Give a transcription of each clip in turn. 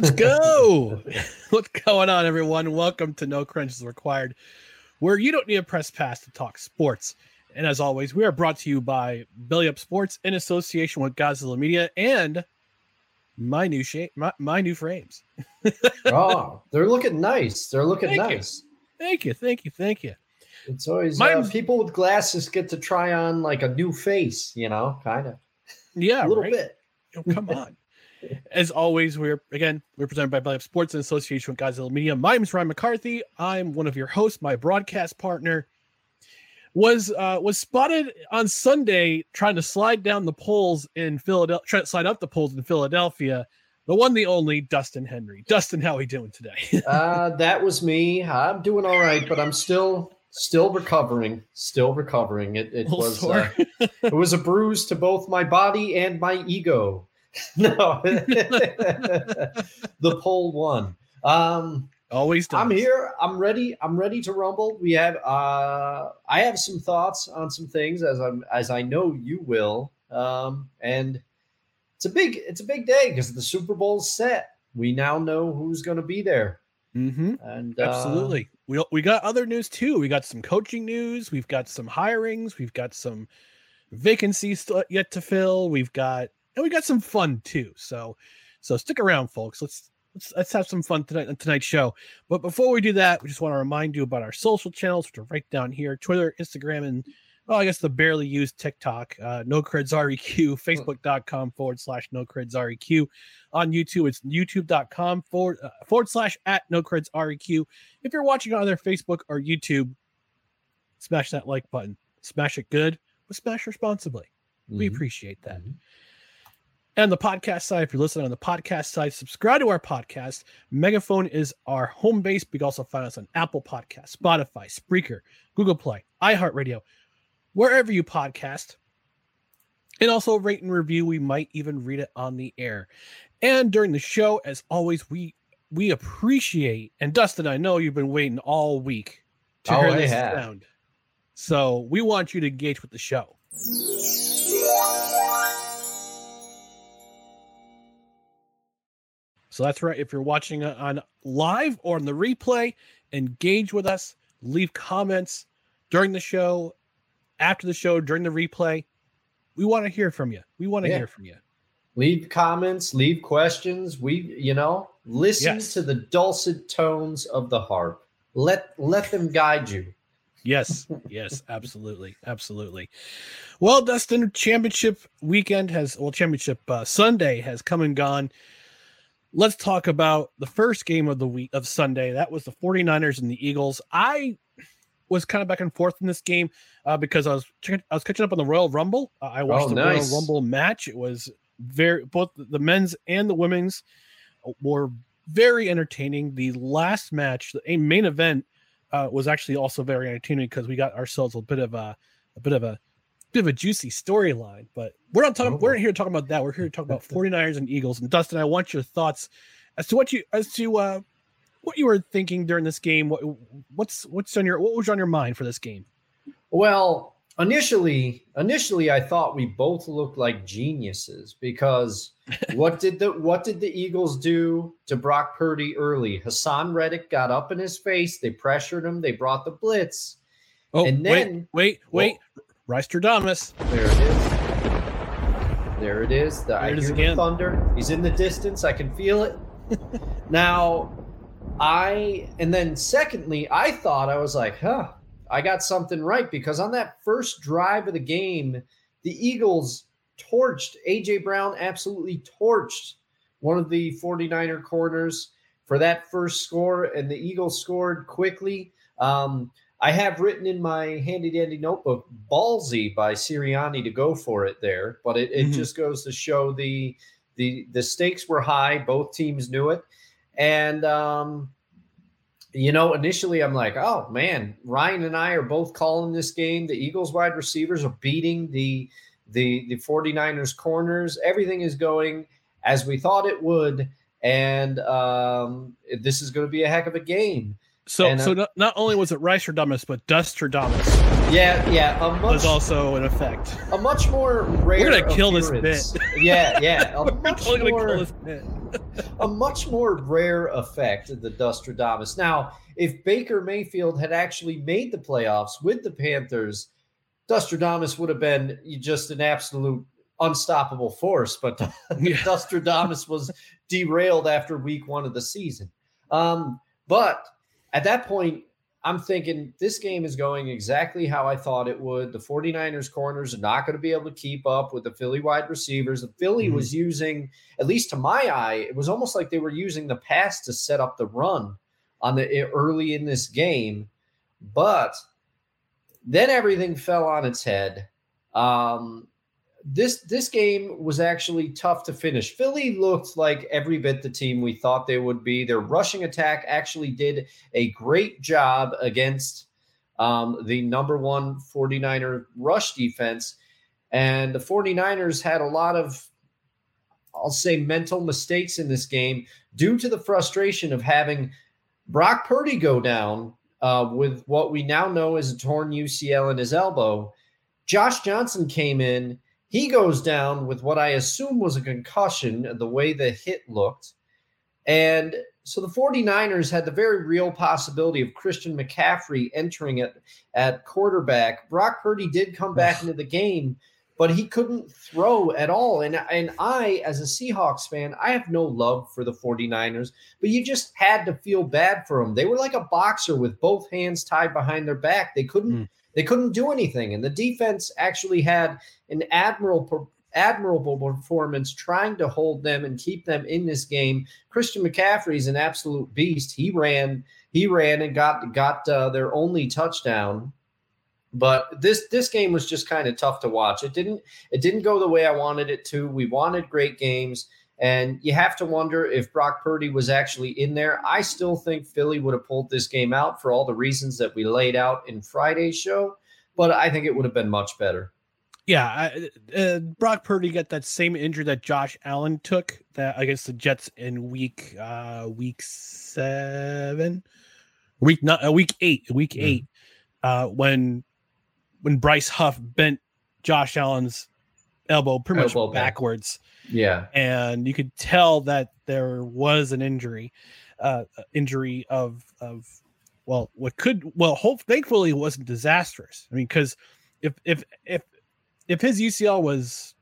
Let's go. What's going on, everyone? Welcome to No Crunches Required, where you don't need a press pass to talk sports. And as always, we are brought to you by Belly Up Sports in association with Godzilla Media and my new shape, my, my new frames. oh, they're looking nice. They're looking Thank you. nice. Thank you, thank you, thank you. It's always uh, people with glasses get to try on like a new face, you know, kind of Yeah, a little right? bit. Oh, come on. As always, we're again we're presented by Belly Up Sports in association with Godzilla Media. My name is Ryan McCarthy. I'm one of your hosts. My broadcast partner was uh, was spotted on Sunday trying to slide down the poles in Philadelphia, trying to slide up the poles in Philadelphia. The one, the only, Dustin Henry. Dustin, how are we doing today? Uh, that was me. I'm doing all right, but I'm still still recovering. Still recovering. It it was uh, it was a bruise to both my body and my ego. No, the poll won. Um, Always does. I'm here. I'm ready. I'm ready to rumble. We have uh I have some thoughts on some things as I'm as I know you will. Um and it's a big it's a big day because the Super Bowl's set. We now know who's going to be there. Mm-hmm. And uh, Absolutely. We we got other news too. We got some coaching news. We've got some hirings. We've got some vacancies yet to fill. We've got and we got some fun too. So so stick around, folks. Let's let's let's have some fun tonight on tonight's show. But before we do that, we just want to remind you about our social channels, which are right down here: Twitter, Instagram, and well, I guess the barely used TikTok. Uh, no creds req, facebook.com forward slash no creds req. On YouTube, it's youtube.com forward, uh, forward slash at no creds req. If you're watching on either Facebook or YouTube, smash that like button. Smash it good, but smash responsibly. We mhm. appreciate that. Mhm. And the podcast side, if you're listening on the podcast side, subscribe to our podcast. Megaphone is our home base. You can also find us on Apple Podcast, Spotify, Spreaker, Google Play, iHeartRadio, wherever you podcast. And also rate and review. We might even read it on the air. And during the show, as always, we we appreciate and Dustin, I know you've been waiting all week to Oh, hear I this have. sound. So we want you to engage with the show. So that's right. If you're watching on live or on the replay, engage with us. Leave comments during the show, after the show, during the replay. We want to hear from you. We want to Yeah. hear from you. Leave comments, leave questions. We, you know, listen Yes. to the dulcet tones of the harp. Let let them guide you. Yes, yes, absolutely, absolutely. Well, Dustin, championship weekend has well, championship uh, Sunday has come and gone. Let's talk about the first game of the week of Sunday. That was the 49ers and the Eagles. I was kind of back and forth in this game uh, because I was I was catching up on the Royal Rumble. Uh, I watched Oh, the nice. Royal Rumble match. It was very both the men's and the women's were very entertaining. The last match, the main event, uh, was actually also very entertaining because we got ourselves a bit of a a bit of a bit of a juicy storyline. But we're not talking. Oh. We're not here to talk about that. We're here to talk about 49ers and Eagles. And Dustin, I want your thoughts as to what you as to uh, what you were thinking during this game. What what's what's on your what was on your mind for this game? Well, initially, initially I thought we both looked like geniuses because what did the what did the Eagles do to Brock Purdy early? Hassan Reddick got up in his face, they pressured him, they brought the blitz. Oh, And then- wait, wait, wait. Rystradamus. There it is. There it is. The, I There it is hear again. the thunder. He's in the distance. I can feel it. now, I and then secondly, I thought I was like, huh, I got something right because on that first drive of the game, the Eagles torched AJ Brown, absolutely torched one of the 49er corners for that first score, and the Eagles scored quickly. Um, I have written in my handy dandy notebook ballsy by Sirianni to go for it there, but it, it Mhm. just goes to show the the the stakes were high. Both teams knew it, and um, you know, initially I'm like, oh man, Ryan and I are both calling this game. The Eagles wide receivers are beating the the the 49ers corners. Everything is going as we thought it would, and um, this is going to be a heck of a game. So, And, uh, so not, not only was it Rystradamus, but Dustradamus Yeah, yeah, a much was also in effect. a much more rare. We're gonna kill this appearance. Yeah, yeah, a much totally more kill this bit. a much more rare effect of the Dustradamus. Now, if Baker Mayfield had actually made the playoffs with the Panthers, Dustradamus would have been just an absolute unstoppable force. But Yeah. Dustradamus was derailed after week one of the season. Um, but at that point, I'm thinking this game is going exactly how I thought it would. The 49ers corners are not going to be able to keep up with the Philly wide receivers. The Philly Mhm. was using, at least to my eye, it was almost like they were using the pass to set up the run on the eh, early in this game. But then everything fell on its head. Um, this this game was actually tough to finish. Philly looked like every bit the team we thought they would be. Their rushing attack actually did a great job against um, the number one 49er rush defense. And the 49ers had a lot of, I'll say, mental mistakes in this game due to the frustration of having Brock Purdy go down uh, with what we now know is a torn UCL in his elbow. Josh Johnson came in. He goes down with what I assume was a concussion, the way the hit looked. And so the 49ers had the very real possibility of Christian McCaffrey entering it at quarterback. Brock Purdy did come back into the game, but he couldn't throw at all. And, and I, as a Seahawks fan, I have no love for the 49ers, but you just had to feel bad for them. They were like a boxer with both hands tied behind their back. They couldn't Mm. They couldn't do anything. And the defense actually had an admirable admirable performance trying to hold them and keep them in this game. Christian McCaffrey is an absolute beast. He ran, he ran and got got uh, their only touchdown. But this this game was just kind of tough to watch. It didn't it didn't go the way I wanted it to. We wanted great games. And you have to wonder if Brock Purdy was actually in there. I still think Philly would have pulled this game out for all the reasons that we laid out in Friday's show, but I think it would have been much better. Yeah, uh, Brock Purdy got that same injury that Josh Allen took that against the Jets in week uh week seven, week not uh, week eight, week Mhm. eight, uh when when Bryce Huff bent Josh Allen's elbow pretty much Elbow back. Yeah. and you could tell that there was an injury, uh, injury of of well, what could well, hope thankfully it wasn't disastrous. I mean, because if if if if his UCL was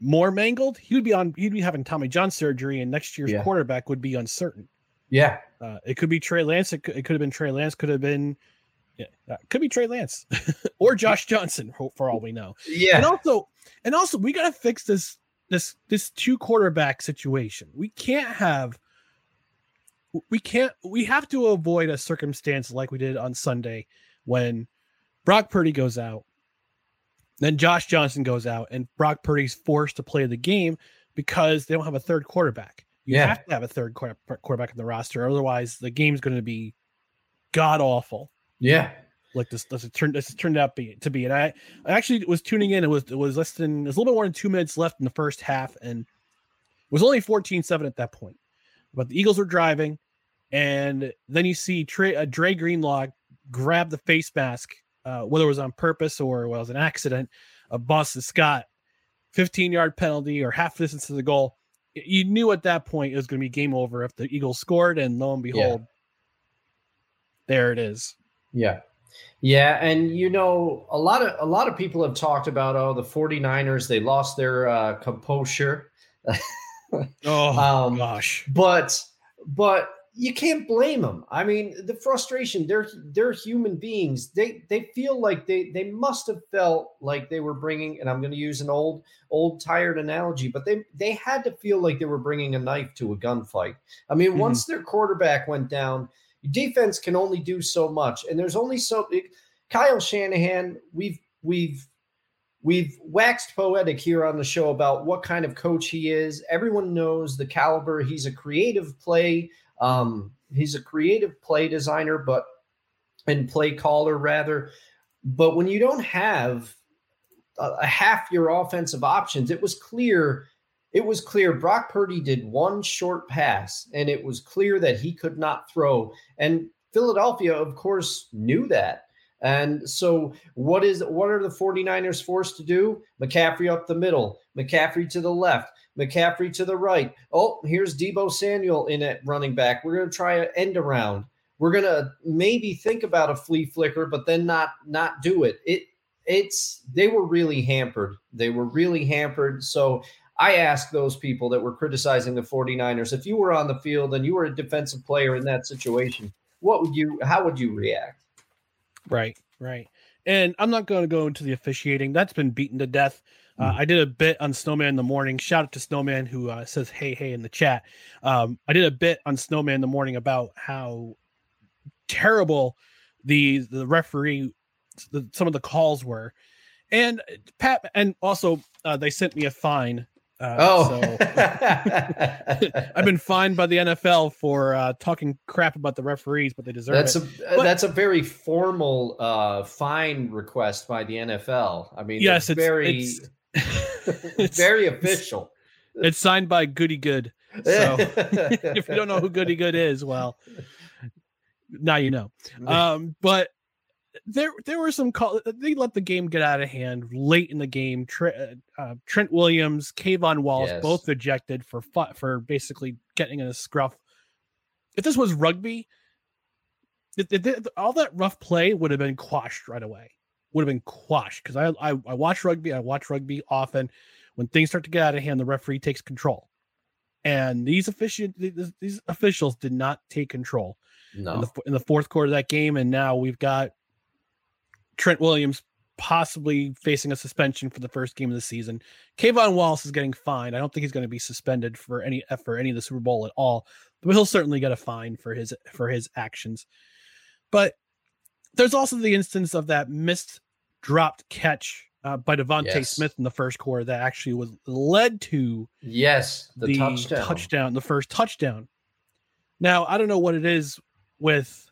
more mangled, he would be on he'd be having Tommy John surgery, and next year's Yeah. quarterback would be uncertain. Yeah. Uh, it could be Trey Lance. It could, it could have been Trey Lance. Could have been, yeah, uh, could be Trey Lance or Josh Johnson for, for all we know. Yeah. And also, and also, we got to fix this this this two quarterback situation. We can't have. We can't. We have to avoid a circumstance like we did on Sunday when Brock Purdy goes out, then Josh Johnson goes out, and Brock Purdy's forced to play the game because they don't have a third quarterback. You Yeah. have to have a third quarterback in the roster, otherwise the game's going to be god awful Yeah. Like this this turned this turned out be, to be. And I, I actually was tuning in. It was it was less than it was a little bit more than two minutes left in the first half, and it was only 14-7 at that point. But the Eagles were driving, and then you see Trey, uh, Dre Greenlaw grab the face mask, uh, whether it was on purpose or it was an accident, of Boston Scott, 15 yard penalty or half distance to the goal. You knew at that point it was going to be game over if the Eagles scored, and lo and behold, there it is. Yeah. Yeah, and you know, a lot of a lot of people have talked about oh the 49ers, they lost their uh composure. Oh um gosh. but but you can't blame them. I mean, the frustration, they're they're human beings. They they feel like they they must have felt like they were bringing and I'm going to use an old old tired analogy, but they they had to feel like they were bringing a knife to a gunfight. I mean, Mhm. once their quarterback went down, defense can only do so much, and there's only so. Kyle Shanahan, we've we've we've waxed poetic here on the show about what kind of coach he is. Everyone knows the caliber. He's a creative play. Um, he's a creative play designer, but and play caller rather. But when you don't have a, a half your offensive options, it was clear it was clear Brock Purdy did one short pass, and it was clear that he could not throw. And Philadelphia, of course, knew that. And so what is what are the 49ers forced to do? McCaffrey up the middle, McCaffrey to the left, McCaffrey to the right. Oh, here's Debo Samuel in at running back. We're going to try an end around. We're going to maybe think about a flea flicker but then not not do it. It it's they were really hampered. They were really hampered. So I ask those people that were criticizing the 49ers if you were on the field and you were a defensive player in that situation, what would you how would you react? Right, right. And I'm not going to go into the officiating. That's been beaten to death. Uh, mm. I did a bit on Snowman in the morning. Shout out to Snowman who uh, says "Hey, hey" in the chat. Um, I did a bit on Snowman in the morning about how terrible the the referee, the, some of the calls were, and Pat, and also uh, they sent me a fine uh, oh, so I've been fined by the NFL for uh, talking crap about the referees, but they deserve that's it. A, but, that's a very formal uh, fine request by the NFL. I mean, yes, it's, it's very, it's, very official. It's, it's signed by Goody Good. So if you don't know who Goody Good is, well, now you know. Um, but there there were some call they let the game get out of hand late in the game. Trent, uh, uh, Trent Williams K'Von Wallace yes. both ejected for for basically getting in a scruff. If this was rugby it, it, it, all that rough play would have been quashed right away. Would have been quashed because I, I I watch rugby I watch rugby often. When things start to get out of hand the referee takes control. And these officials these, these officials did not take control. No. in, the, in the fourth quarter of that game and now we've got Trent Williams possibly facing a suspension for the first game of the season. K'Von Wallace is getting fined. I don't think he's going to be suspended for any for any of the Super Bowl at all, but he'll certainly get a fine for his for his actions. But there's also the instance of that missed dropped catch uh, by DeVonta yes. Smith in the first quarter that actually was led to yes the, the touchdown. touchdown, the first touchdown. Now I don't know what it is with.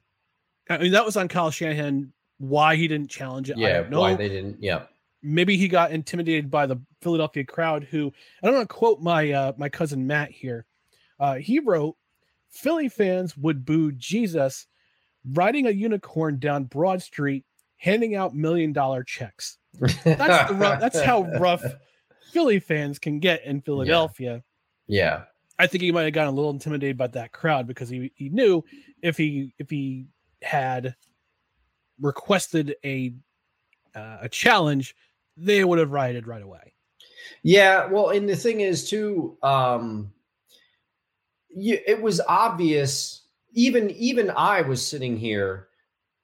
I mean that was on Kyle Shanahan why he didn't challenge it. Yeah, why they didn't. Yeah. Maybe he got intimidated by the Philadelphia crowd who I don't want to quote my uh, my cousin Matt here. Uh, he wrote Philly fans would boo Jesus riding a unicorn down Broad Street, handing out million dollar checks. That's rough, that's how rough Philly fans can get in Philadelphia. Yeah. yeah. I think he might have gotten a little intimidated by that crowd because he, he knew if he if he had requested a uh, a challenge, they would have rioted right away. Yeah, well, and the thing is too, um, you, it was obvious. Even even I was sitting here,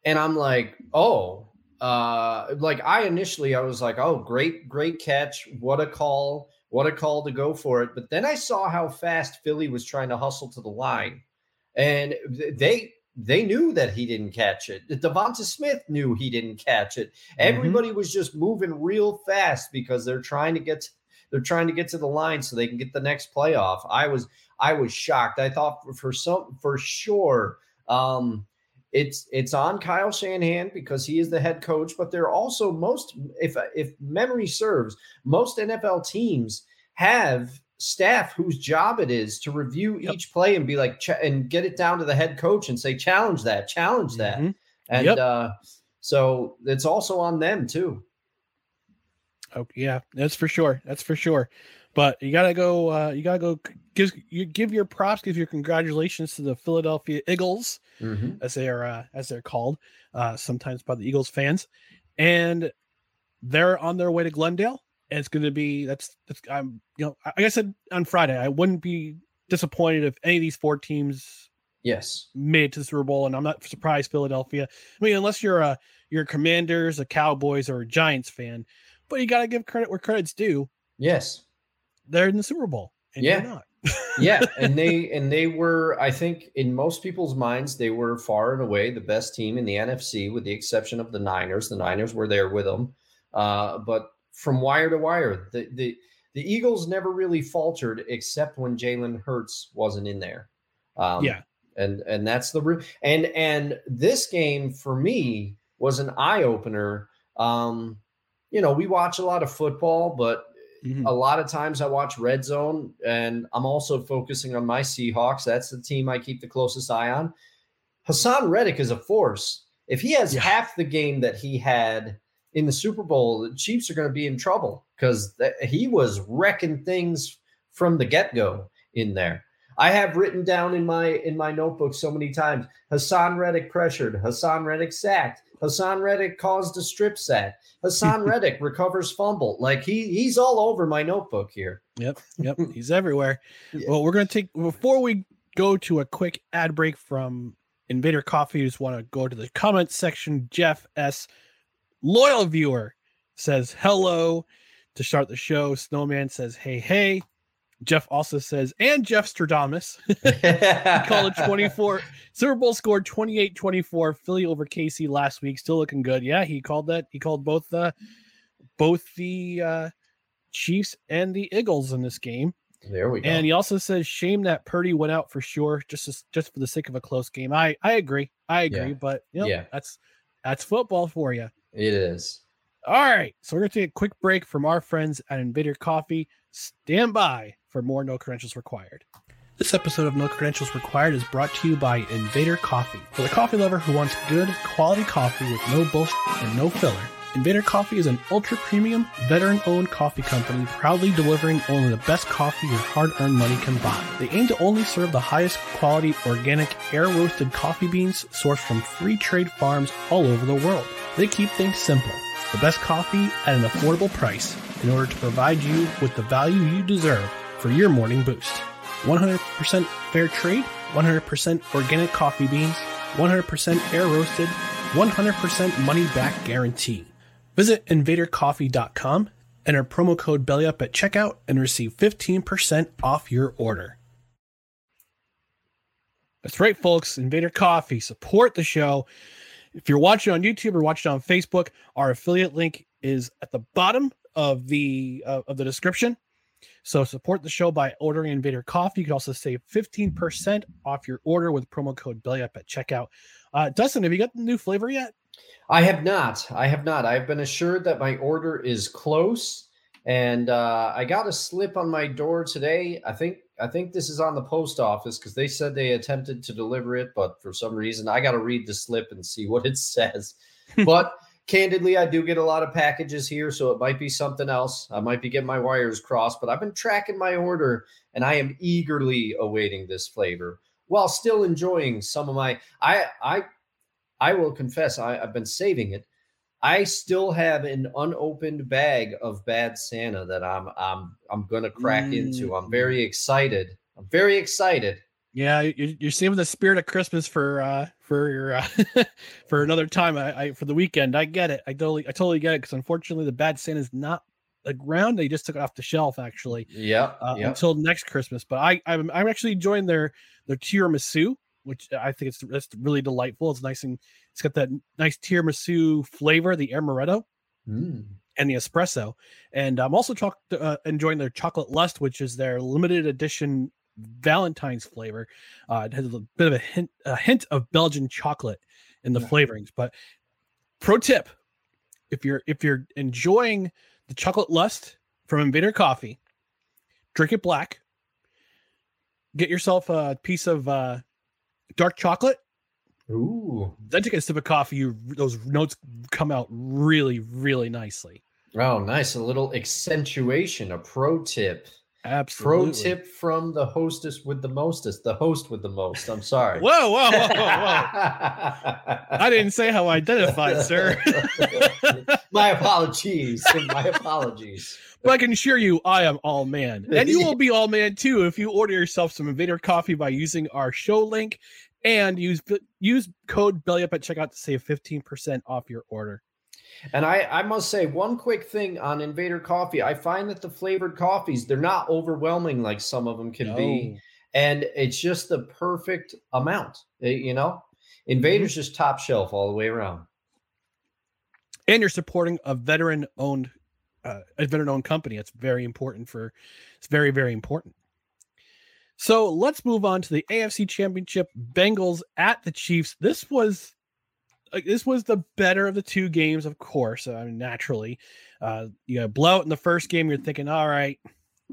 and I'm like, oh, uh, like I initially I was like, oh, great, great catch, what a call, what a call to go for it. But then I saw how fast Philly was trying to hustle to the line, and they they knew that he didn't catch it. DeVonta Smith knew he didn't catch it. Mm-hmm. Everybody was just moving real fast because they're trying to get they're trying to get to the line so they can get the next playoff. I was I was shocked. I thought for some for sure um, it's it's on Kyle Shanahan because he is the head coach, but they're also most if if memory serves, most NFL teams have staff whose job it is to review yep. each play and be like ch- and get it down to the head coach and say challenge that challenge that mm-hmm. and yep. uh so it's also on them too oh yeah that's for sure that's for sure but you gotta go uh you gotta go give you give your props give your congratulations to the philadelphia eagles mm-hmm. as they are uh, as they're called uh sometimes by the eagles fans and they're on their way to glendale and it's going to be that's that's I'm you know like I said on Friday I wouldn't be disappointed if any of these four teams yes. made it to the Super Bowl and I'm not surprised Philadelphia. I mean unless you're a you're a Commanders a Cowboys or a Giants fan but you got to give credit where credit's due. Yes. They're in the Super Bowl and yeah. yeah, and they and they were, I think, in most people's minds, they were far and away the best team in the NFC, with the exception of the Niners. The Niners were there with them, uh, but from wire to wire, the the the Eagles never really faltered, except when Jalen Hurts wasn't in there. Um, yeah, and and that's the and and this game for me was an eye opener. Um, you know, we watch a lot of football, but mm-hmm. a lot of times I watch Red Zone, and I'm also focusing on my Seahawks. That's the team I keep the closest eye on. Hassan Reddick is a force. If he has yeah. half the game that he had in the Super Bowl, the Chiefs are going to be in trouble because th- he was wrecking things from the get go in there. I have written down in my in my notebook so many times: Hassan Reddick pressured, Hassan Reddick sacked, Hassan Reddick caused a strip sack, Hassan Reddick recovers fumble. Like he he's all over my notebook here. Yep, yep, he's everywhere. Yeah. Well, we're gonna take before we go to a quick ad break from Invader Coffee. Just want to go to the comment section. Jeff S, loyal viewer, says hello to start the show. Snowman says hey hey. Jeff also says, and Jeff Stradamus. it 24. Super Bowl scored 28 24. Philly over KC last week. Still looking good. Yeah, he called that. He called both the both the uh, Chiefs and the Eagles in this game. There we go. And he also says, shame that Purdy went out for sure, just just for the sake of a close game. I I agree. I agree. Yeah. But you know, yeah, that's that's football for you. It is. All right. So we're gonna take a quick break from our friends at Invader Coffee. Stand by for more No Credentials Required. This episode of No Credentials Required is brought to you by Invader Coffee. For the coffee lover who wants good, quality coffee with no bullshit and no filler, Invader Coffee is an ultra premium, veteran owned coffee company proudly delivering only the best coffee your hard earned money can buy. They aim to only serve the highest quality, organic, air roasted coffee beans sourced from free trade farms all over the world. They keep things simple the best coffee at an affordable price in order to provide you with the value you deserve for your morning boost. 100% fair trade, 100% organic coffee beans, 100% air roasted, 100% money back guarantee. Visit invadercoffee.com, enter promo code BELLYUP at checkout, and receive 15% off your order. That's right, folks. Invader Coffee. Support the show. If you're watching on YouTube or watching on Facebook, our affiliate link is at the bottom of the uh, of the description. So support the show by ordering Invader Coffee. You can also save 15% off your order with promo code BELLYUP at checkout. Uh, Dustin, have you got the new flavor yet? I have not. I have not. I've been assured that my order is close, and uh, I got a slip on my door today. I think I think this is on the post office because they said they attempted to deliver it, but for some reason I got to read the slip and see what it says. but candidly, I do get a lot of packages here, so it might be something else. I might be getting my wires crossed, but I've been tracking my order and I am eagerly awaiting this flavor while still enjoying some of my I I I will confess I, I've been saving it. I still have an unopened bag of Bad Santa that I'm I'm I'm gonna crack mm. into. I'm very mm. excited. I'm very excited yeah, you're, saving the spirit of Christmas for uh for your uh, for another time. I, I, for the weekend. I get it. I totally I totally get it because unfortunately the bad Santa is not around. They just took off the shelf actually. Yeah. Uh, yep. Until next Christmas. But I I'm, I'm actually enjoying their their tiramisu, which I think it's that's really delightful. It's nice and it's got that nice tiramisu flavor, the amaretto. Mm. And the espresso, and I'm also talk, uh, enjoying their chocolate lust, which is their limited edition Valentine's flavor. Uh, it has a bit of a hint, a hint of Belgian chocolate in the yeah. flavorings. But pro tip: if you're if you're enjoying the chocolate lust from Invader Coffee, drink it black. Get yourself a piece of uh, dark chocolate. Ooh. Then take a sip of coffee. You those notes come out really, really nicely. Oh, nice! A little accentuation. A pro tip. Absolutely. Pro tip from the hostess with the mostest, the host with the most. I'm sorry. whoa, whoa, whoa, whoa. I didn't say how I identified, sir. my apologies. My apologies. But I can assure you, I am all man. And you will be all man too if you order yourself some Invader coffee by using our show link and use use code BELLYUP at checkout to save 15% off your order. And I, I must say one quick thing on Invader Coffee. I find that the flavored coffees, they're not overwhelming like some of them can no. be. And it's just the perfect amount, eh, you know? Invader's mm-hmm. just top shelf all the way around. And you're supporting a veteran owned uh, a veteran owned company. It's very important for it's very, very important. So let's move on to the AFC Championship. Bengals at the Chiefs. This was like this was the better of the two games, of course. I mean, naturally, uh, you got blow out in the first game. You're thinking, all right,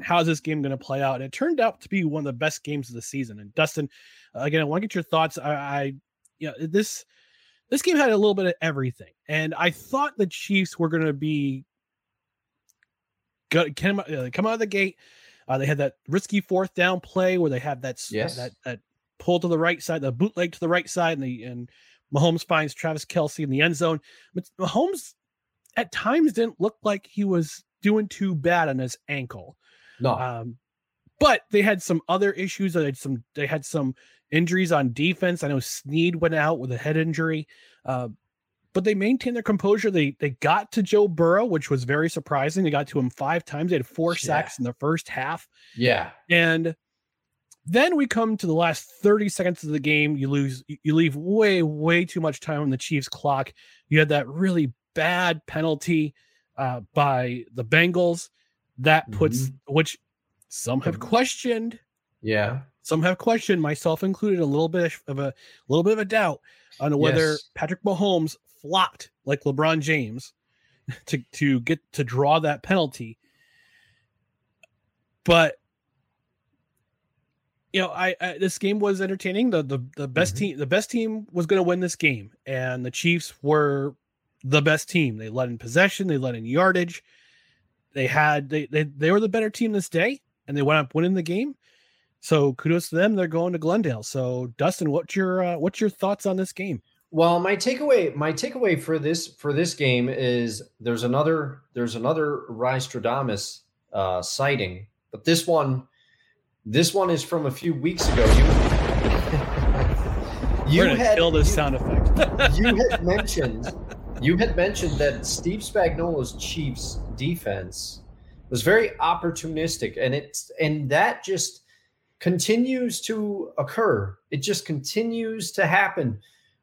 how's this game going to play out? And it turned out to be one of the best games of the season. And Dustin, again, I want to get your thoughts. I, I you know, this this game had a little bit of everything, and I thought the Chiefs were going to be good, come, uh, come out of the gate. Uh, they had that risky fourth down play where they had that yes. that that pull to the right side, the bootleg to the right side, and the and Mahomes finds Travis Kelce in the end zone. Mahomes at times didn't look like he was doing too bad on his ankle. No. Um, but they had some other issues. They had some they had some injuries on defense. I know Sneed went out with a head injury. Uh, but they maintained their composure. They they got to Joe Burrow, which was very surprising. They got to him five times. They had four yeah. sacks in the first half. Yeah. And then we come to the last 30 seconds of the game. You lose, you leave way, way too much time on the Chiefs clock. You had that really bad penalty uh, by the Bengals that puts, mm-hmm. which some have questioned. Yeah. Some have questioned, myself included, a little bit of a, a little bit of a doubt on whether yes. Patrick Mahomes flopped like LeBron James to to get to draw that penalty. But you know, I, I, this game was entertaining. The the, the best mm-hmm. team the best team was going to win this game, and the Chiefs were the best team. They led in possession, they led in yardage. They had they they, they were the better team this day, and they went up winning the game. So kudos to them. They're going to Glendale. So Dustin, what's your uh, what's your thoughts on this game? Well, my takeaway my takeaway for this for this game is there's another there's another Rystradamus uh, sighting, but this one this one is from a few weeks ago. You, you had kill this you, sound effect. you had mentioned you had mentioned that Steve Spagnuolo's Chiefs defense was very opportunistic, and it's and that just continues to occur. It just continues to happen.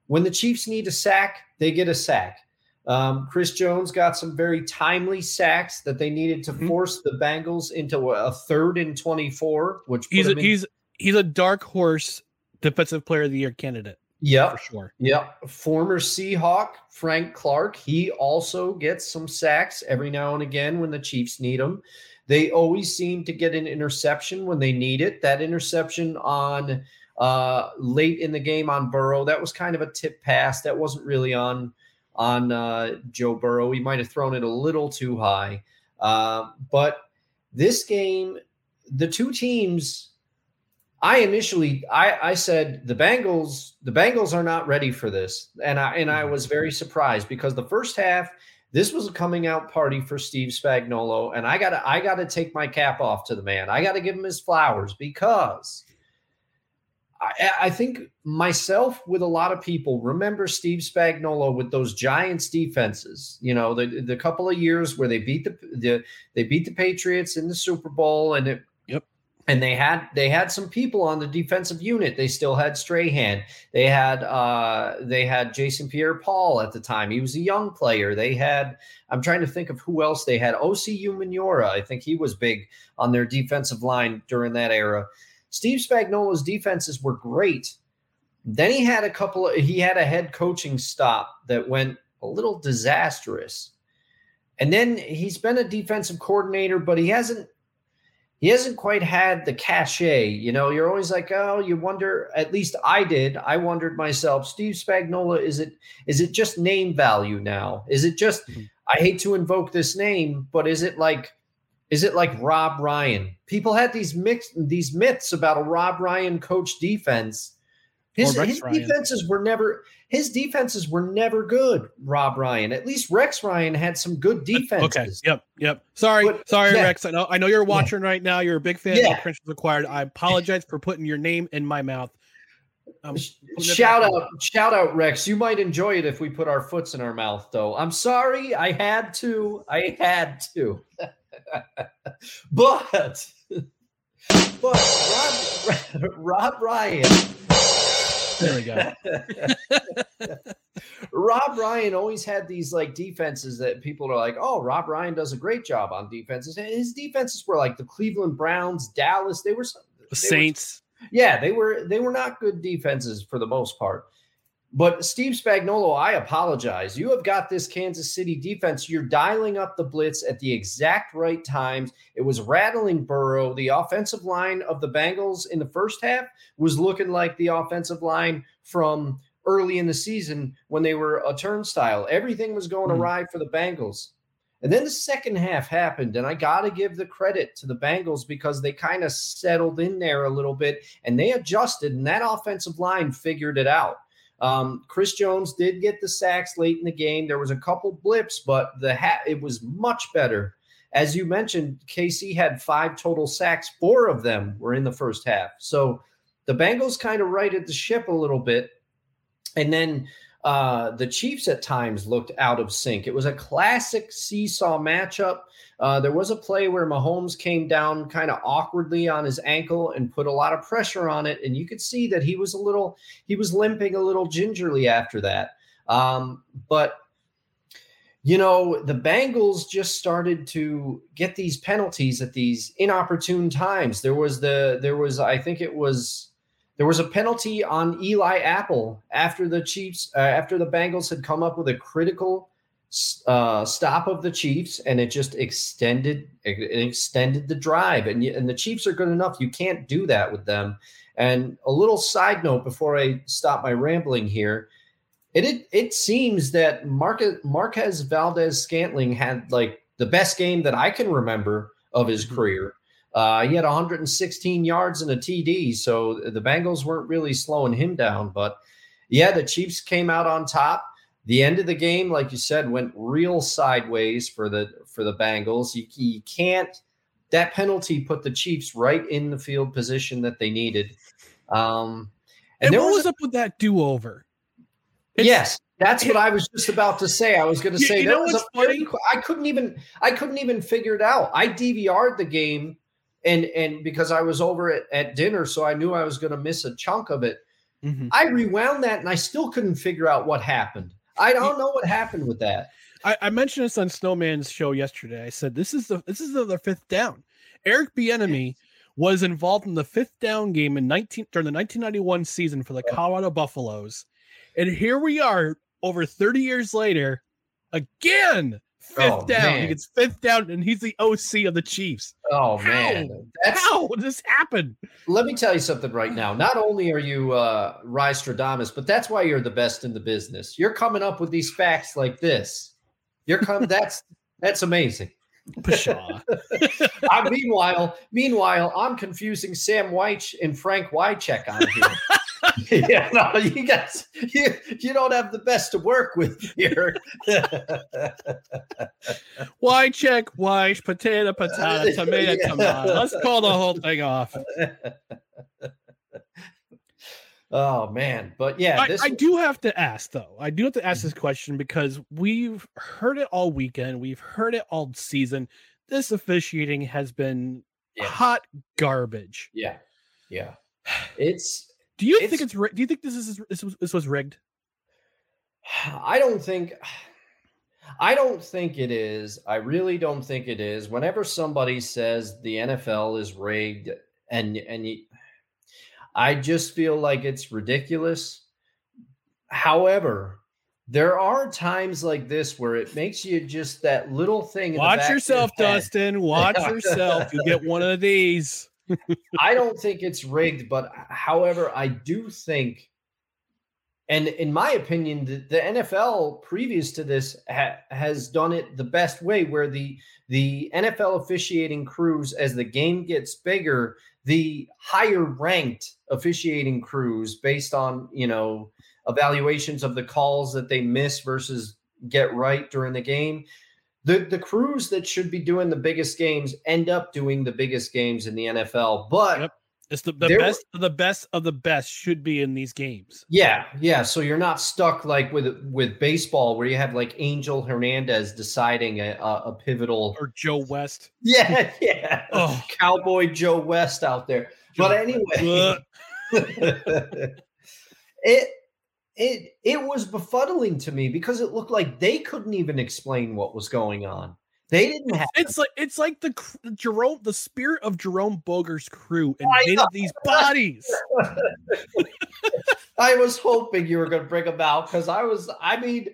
When the Chiefs need a sack, they get a sack. Um, Chris Jones got some very timely sacks that they needed to mm-hmm. force the Bengals into a, third and 24, which he's a, in- he's he's a dark horse defensive player of the year candidate. Yeah, for sure. Yeah, former Seahawk Frank Clark, he also gets some sacks every now and again when the Chiefs need them. They always seem to get an interception when they need it. That interception on uh, late in the game on Burrow, that was kind of a tip pass. That wasn't really on on uh, Joe Burrow. He might have thrown it a little too high. Uh, but this game, the two teams, I initially I, I said the Bengals the Bengals are not ready for this, and I and I mm-hmm. was very surprised because the first half this was a coming out party for Steve Spagnuolo, and I gotta I gotta take my cap off to the man. I gotta give him his flowers because I, I, think myself with a lot of people remember Steve Spagnuolo with those Giants defenses. You know, the the couple of years where they beat the, the they beat the Patriots in the Super Bowl, and it yep. And they had they had some people on the defensive unit. They still had Strahan. They had uh they had Jason Pierre-Paul at the time. He was a young player. They had I'm trying to think of who else they had. Osi Umenyiora. I think he was big on their defensive line during that era. Steve Spagnuolo's defenses were great. Then he had a couple of, he had a head coaching stop that went a little disastrous. And then he's been a defensive coordinator, but he hasn't he hasn't quite had the cachet. You know, you're always like, oh, you wonder. At least I did. I wondered myself, Steve Spagnuolo, is it is it just name value now? Is it just? Mm-hmm. I hate to invoke this name, but is it like is it like Rob Ryan? People had these mixed these myths about a Rob Ryan coach defense. His, his defenses were never his defenses were never good. Rob Ryan, at least Rex Ryan had some good defenses. Okay. Yep. Yep. Sorry. But, Sorry, yeah. Rex. I know. I know you're watching yeah. right now. You're a big fan yeah. of Principles Acquired. I apologize for putting your name in my mouth. Um, shout out, shout out, Rex. You might enjoy it if we put our foots in our mouth, though. I'm sorry, I had to. I had to. but, but Rob, Rob Ryan. There we go. Rob Ryan always had these like defenses that people are like, oh, Rob Ryan does a great job on defenses. And his defenses were like the Cleveland Browns, Dallas. They were the Saints. Were, yeah, they were they were not good defenses for the most part. But Steve Spagnuolo, I apologize. You have got this Kansas City defense. You're dialing up the blitz at the exact right times. It was rattling Burrow. The offensive line of the Bengals in the first half was looking like the offensive line from early in the season when they were a turnstile. Everything was going mm-hmm. awry for the Bengals. And then the second half happened, and I got to give the credit to the Bengals because they kind of settled in there a little bit and they adjusted, and that offensive line figured it out. Um, Chris Jones did get the sacks late in the game. There was a couple blips, but the ha- it was much better. As you mentioned, KC had five total sacks. Four of them were in the first half. So the Bengals kind of righted the ship a little bit. And then uh, the Chiefs at times looked out of sync. It was a classic seesaw matchup. Uh, there was a play where Mahomes came down kind of awkwardly on his ankle and put a lot of pressure on it, and you could see that he was a little he was limping a little gingerly after that. Um, but you know, the Bengals just started to get these penalties at these inopportune times. There was the there was I think it was there was a penalty on Eli Apple after the Chiefs, uh, after the Bengals had come up with a critical uh, stop of the Chiefs, and it just extended it extended the drive. And and the Chiefs are good enough; you can't do that with them. And a little side note before I stop my rambling here, it it, it seems that Marquez, Marquez Valdes Scantling had like the best game that I can remember of his mm-hmm. career. Uh, he had 116 yards and a TD, so the Bengals weren't really slowing him down. But yeah, the Chiefs came out on top. The end of the game, like you said, went real sideways for the for the Bengals. You, you can't. That penalty put the Chiefs right in the field position that they needed. Um, and, and what was, was a, up with that do over? Yes, that's what I was just about to say. I was going to say you know what's funny? I couldn't even I couldn't even figure it out. I DVR'd the game and and because I was over at, at dinner, so I knew I was going to miss a chunk of it. Mm-hmm. I rewound that, and I still couldn't figure out what happened. I don't know what happened with that. I, I mentioned this on Snowman's show yesterday. I said this is the this is the, the fifth down. Eric Bieniemy was involved in the fifth down game in 19 during the 1991 season for the Colorado Buffaloes, and here we are over 30 years later, again fifth oh, down. Man. He gets fifth down, and he's the OC of the Chiefs. Oh How? man, That's, how did this happen? Let me tell you something right now. Not only are you uh, Rystradamus, but that's why you're the best in the business. You're coming up with these facts like this. You're coming. that's that's amazing. Pshaw. I, meanwhile, meanwhile, I'm confusing Sam Wyche and Frank Wycheck on here. yeah, no, you guys, you, you don't have the best to work with here. why check? Why potato, potato, tomato, yeah. tomato? Let's call the whole thing off. Oh man, but yeah, I, I, do have to ask though. I do have to ask this question because we've heard it all weekend. We've heard it all season. This officiating has been yeah. hot garbage. Yeah, yeah. It's do you it's, think it's do you think this is this was, this was rigged? I don't think I don't think it is. I really don't think it is. Whenever somebody says the NFL is rigged and and you, I just feel like it's ridiculous. However, there are times like this where it makes you just that little thing. Watch yourself, your Dustin. Watch yourself. You get one of these. I don't think it's rigged, but uh, however, I do think, and in my opinion, the, the NFL previous to this ha, has done it the best way, where the the NFL officiating crews, as the game gets bigger, the higher ranked officiating crews, based on you know evaluations of the calls that they miss versus get right during the game, the the crews that should be doing the biggest games end up doing the biggest games in the NFL. But yep. It's the, the best of the best of the best should be in these games. Yeah, yeah. So you're not stuck like with with baseball where you have like Angel Hernandez deciding a, a, a pivotal. Or Joe West. Yeah, yeah. Oh. Cowboy Joe West out there. But anyway, it it it was befuddling to me because it looked like they couldn't even explain what was going on. They didn't have. It's like it's like the Jerome, the spirit of Jerome Boger's crew invaded these bodies. I was hoping you were going to bring them out because I was. I mean,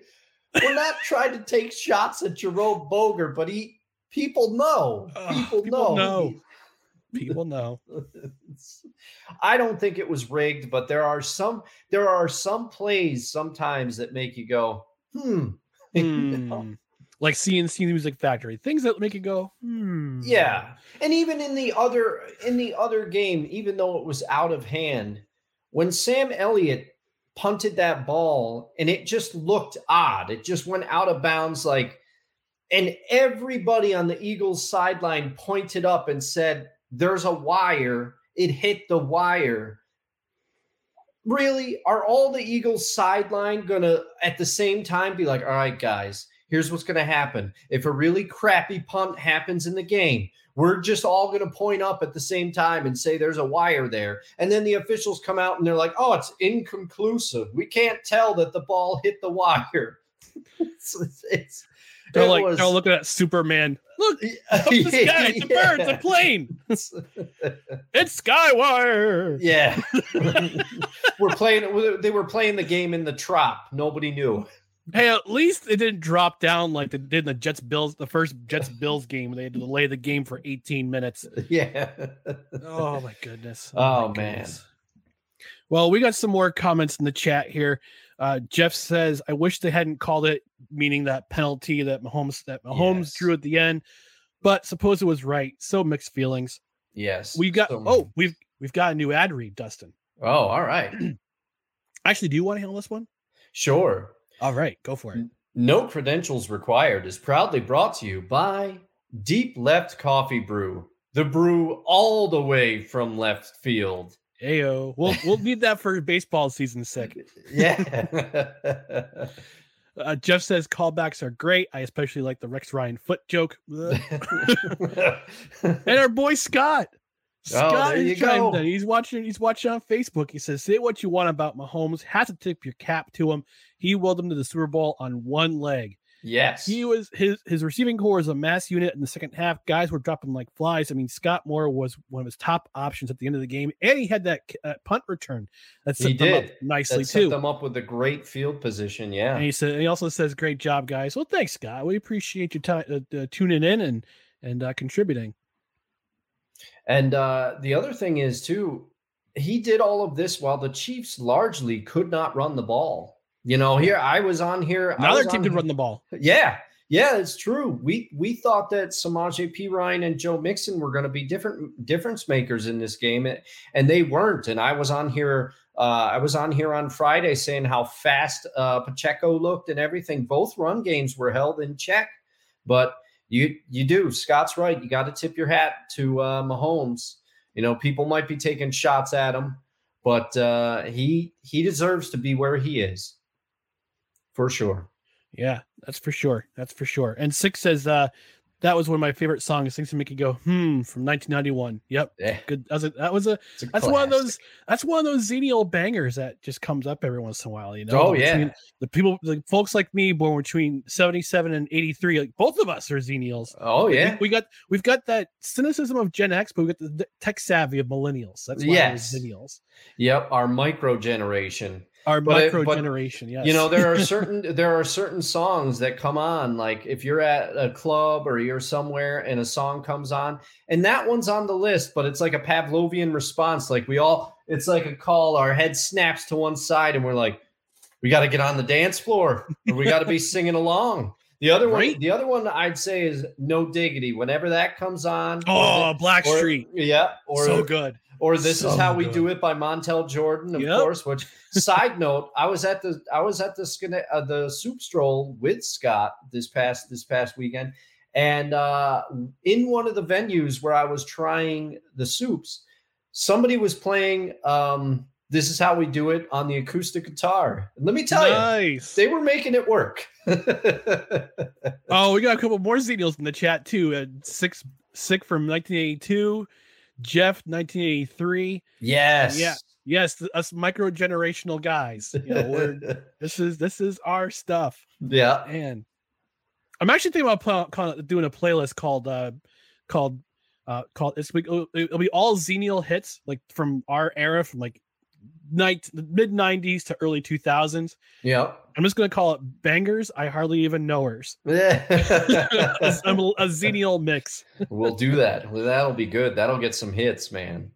we're not trying to take shots at Jerome Boger, but he people know. People, people know. know. People know. I don't think it was rigged, but there are some there are some plays sometimes that make you go, hmm. You know? Hmm. Like C+C Music Factory, things that make you go, hmm. Yeah. And even in the other in the other game, even though it was out of hand, when Sam Elliott punted that ball and it just looked odd. It just went out of bounds like and everybody on the Eagles sideline pointed up and said, "There's a wire. It hit the wire." Really? Are all the Eagles sideline going to at the same time be like, "All right, guys, here's what's going to happen. If a really crappy punt happens in the game, we're just all going to point up at the same time and say there's a wire there. And then the officials come out and they're like, oh, it's inconclusive. We can't tell that the ball hit the wire. it's, it's, They're it like was- oh, they're looking at Superman. Look, up the sky, it's a bird, it's a plane. It's Skywire. yeah. we're playing, they were playing the game in the trop. Nobody knew. Hey, at least it didn't drop down like they did in the Jets Bills, the first Jets Bills game. They had to delay the game for 18 minutes. Yeah. Oh my goodness. Oh, oh, my man. goodness. Well, we got some more comments in the chat here. Uh, Jeff says, "I wish they hadn't called it, meaning that penalty that Mahomes that Mahomes Yes. drew at the end, but suppose it was right. So mixed feelings. Yes. We got So- oh we've we've got a new ad read, Dustin. oh, all right. Actually, do you want to handle this one? Sure. All right, go for it. No credentials required is proudly brought to you by Deep Left Coffee Brew, the brew all the way from left field. Ayo, we'll we'll need that for baseball season six. Yeah. Uh, Jeff says callbacks are great. I especially like the Rex Ryan foot joke. And our boy Scott. Oh, Scott has you chimed in. He's watching. He's watching on Facebook. He says, "Say what you want about Mahomes. Has to tip your cap to him. He willed them to the Super Bowl on one leg. Yes. He was his his receiving corps is a mass unit in the second half. Guys were dropping like flies. I mean, Skyy Moore was one of his top options at the end of the game, and he had that uh, punt return that set He them up did. nicely that set too. them up with a great field position. Yeah. And he said, he also says, "Great job, guys." Well, thanks, Scott. We appreciate you ti- uh, uh, tuning in and and uh, contributing. And uh, the other thing is too, he did all of this while the Chiefs largely could not run the ball. You know, here I was on here. I Now their was team can run the ball. Yeah, yeah, it's true. We we thought that Samaje Perine and Joe Mixon were going to be different difference makers in this game, and- and they weren't. And I was on here. Uh, I was on here on Friday saying how fast uh, Pacheco looked and everything. Both run games were held in check, but you you do. Scott's right. You got to tip your hat to uh, Mahomes. You know, people might be taking shots at him, but uh, he he deserves to be where he is, for sure. Yeah, that's for sure. That's for sure. And six says uh, that was one of my favorite songs. Things to make you go hmm from 1991. Yep, Yeah, good. That was a, that was a a that's one of those that's one of those zany bangers that just comes up every once in a while. You know. Oh, The yeah. the people, the folks like me, born between 77 and 83. Like both of us are xenials. Oh yeah, we, got we've got that cynicism of Gen X, but we got the, the tech savvy of millennials. That's why Yes. we're millennials. yep. Our micro generation. Our But it- micro but, generation. Yes. You know, there are certain there are certain songs that come on. Like if you're at a club or you're somewhere and a song comes on, and that one's on the list, but it's like a Pavlovian response. Like we all, it's like a call. Our head snaps to one side, and we're like, we got to get on the dance floor, or we got to be singing along. The other one, Right. the other one I'd say is No Diggity. Whenever that comes on, oh, Black or- Street. yeah, or so good. Or this is So how we good. do it by Montel Jordan, of Yep. course. Which side note, I was at the I was at the uh, the soup stroll with Scott this past this past weekend, and uh, in one of the venues where I was trying the soups, somebody was playing um, "This Is How We Do It" on the acoustic guitar. And let me tell nice. you, they were making it work. oh, we got a couple more Xenials in the chat too. Uh, six sick from 1982, Jeff 1983. Yes. Yeah. Yes, us micro generational guys. You know, this is this is our stuff. Yeah. And I'm actually thinking about pl- doing a playlist called uh called uh called it's it'll, it'll be all Xenial hits like from our era from like night mid 90s to early 2000s. Yeah. I'm just gonna call it bangers. I hardly even know hers. a, a Xenial mix. we'll do that. That'll be good. That'll get some hits, man.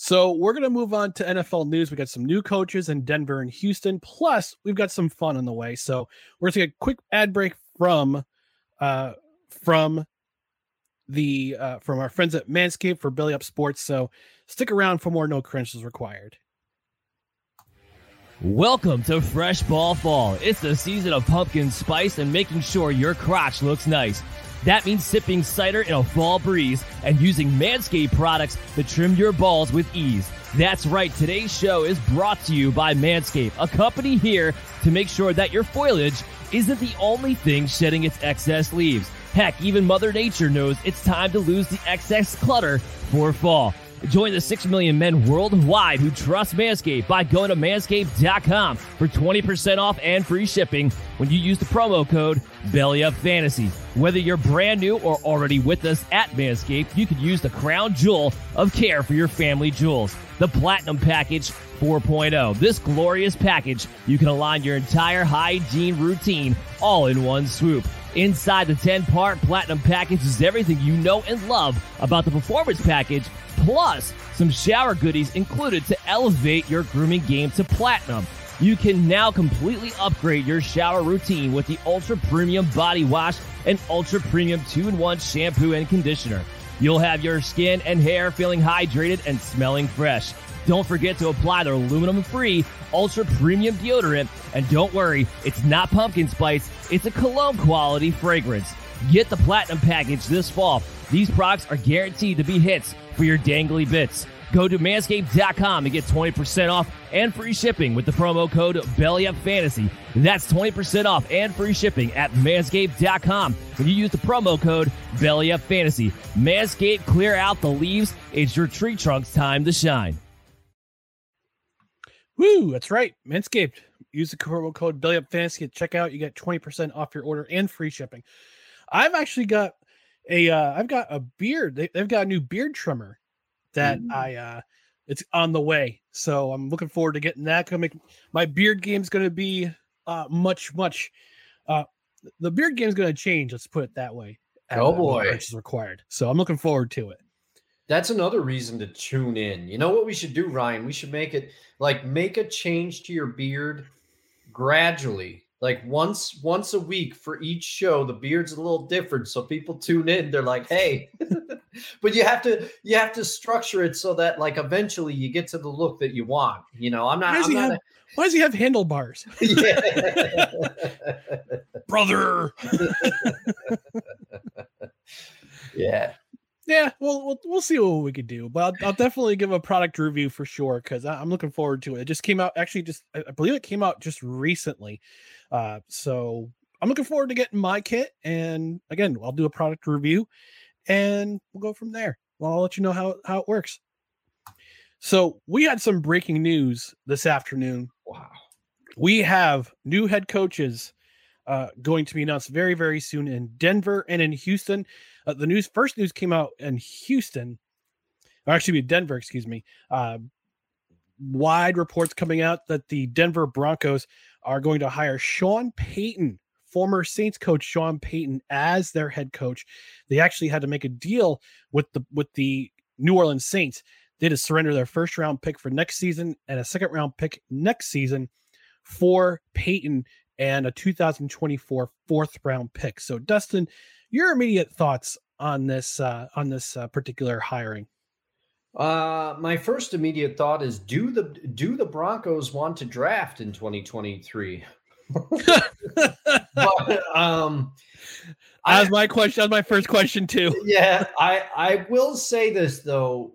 So we're going to move on to NFL news. We got some new coaches in Denver and Houston. Plus, we've got some fun on the way. So we're going to take a quick ad break from uh from the uh from our friends at Manscaped for Belly Up Sports. So stick around for more no credentials required. Welcome to Fresh Ball Fall. It's the season of pumpkin spice and making sure your crotch looks nice. That means sipping cider in a fall breeze and using Manscaped products to trim your balls with ease. That's right, today's show is brought to you by Manscaped, a company here to make sure that your foliage isn't the only thing shedding its excess leaves. Heck, even Mother Nature knows it's time to lose the excess clutter for fall. Join the 6 million men worldwide who trust Manscaped by going to manscaped.com for 20% off and free shipping when you use the promo code BELLYUPFANTASY. Whether you're brand new or already with us at Manscaped, you can use the crown jewel of care for your family jewels, the Platinum Package 4.0. This glorious package, you can align your entire hygiene routine all in one swoop. Inside the 10 part Platinum Package is everything you know and love about the Performance Package plus some shower goodies included to elevate your grooming game to platinum. You can now completely upgrade your shower routine with the Ultra Premium Body Wash and Ultra Premium 2-in-1 Shampoo and Conditioner. You'll have your skin and hair feeling hydrated and smelling fresh. Don't forget to apply their aluminum-free Ultra Premium deodorant. And don't worry, it's not pumpkin spice, it's a cologne quality fragrance. Get the Platinum Package this fall. These products are guaranteed to be hits for your dangly bits. Go to manscaped.com and get 20% off and free shipping with the promo code BELLYUPFANTASY. That's 20% off and free shipping at manscaped.com when you use the promo code BELLYUPFANTASY. Manscaped, clear out the leaves. It's your tree trunk's time to shine. Woo, that's right. Manscaped. Use the promo code BELLYUPFANTASY at checkout. You get 20% off your order and free shipping. I've actually got a uh I've got a beard. They, have got a new beard trimmer that mm. I uh it's on the way. So I'm looking forward to getting that. Gonna make my beard game's gonna be uh much, much uh the beard game's gonna change, let's put it that way. Oh boy. Which is required. So I'm looking forward to it. That's another reason to tune in. You know what we should do, Ryan? We should make it like make a change to your beard gradually. Like once once a week for each show the beard's a little different so people tune in. They're like hey. But you have to you have to structure it so that like eventually you get to the look that you want you know? I'm not, why does, I'm he, not have, a, why does he have handlebars? Brother. Yeah yeah, well, we'll we'll see what we could do, but I'll, I'll definitely give a product review for sure because I'm looking forward to it. It just came out actually, just I believe it came out just recently, uh, so I'm looking forward to getting my kit. And again, I'll do a product review, and we'll go from there. Well, I'll let you know how how it works. So we had some breaking news this afternoon. Wow, we have new head coaches uh, going to be announced very very soon in Denver and in Houston. Uh, the news first news came out in Houston, or actually Denver, excuse me. Uh, wide reports coming out that the Denver Broncos are going to hire Sean Payton, former Saints coach Sean Payton, as their head coach. They actually had to make a deal with the with the New Orleans Saints. They had to surrender their first round pick for next season and a second round pick next season for Payton and a 2024 fourth round pick. So, Dustin, your immediate thoughts on this uh, on this uh, particular hiring? Uh, my first immediate thought is: do the do the Broncos want to draft in 2023? but, um, that was my question. That was my first question too. Yeah, I I will say this though.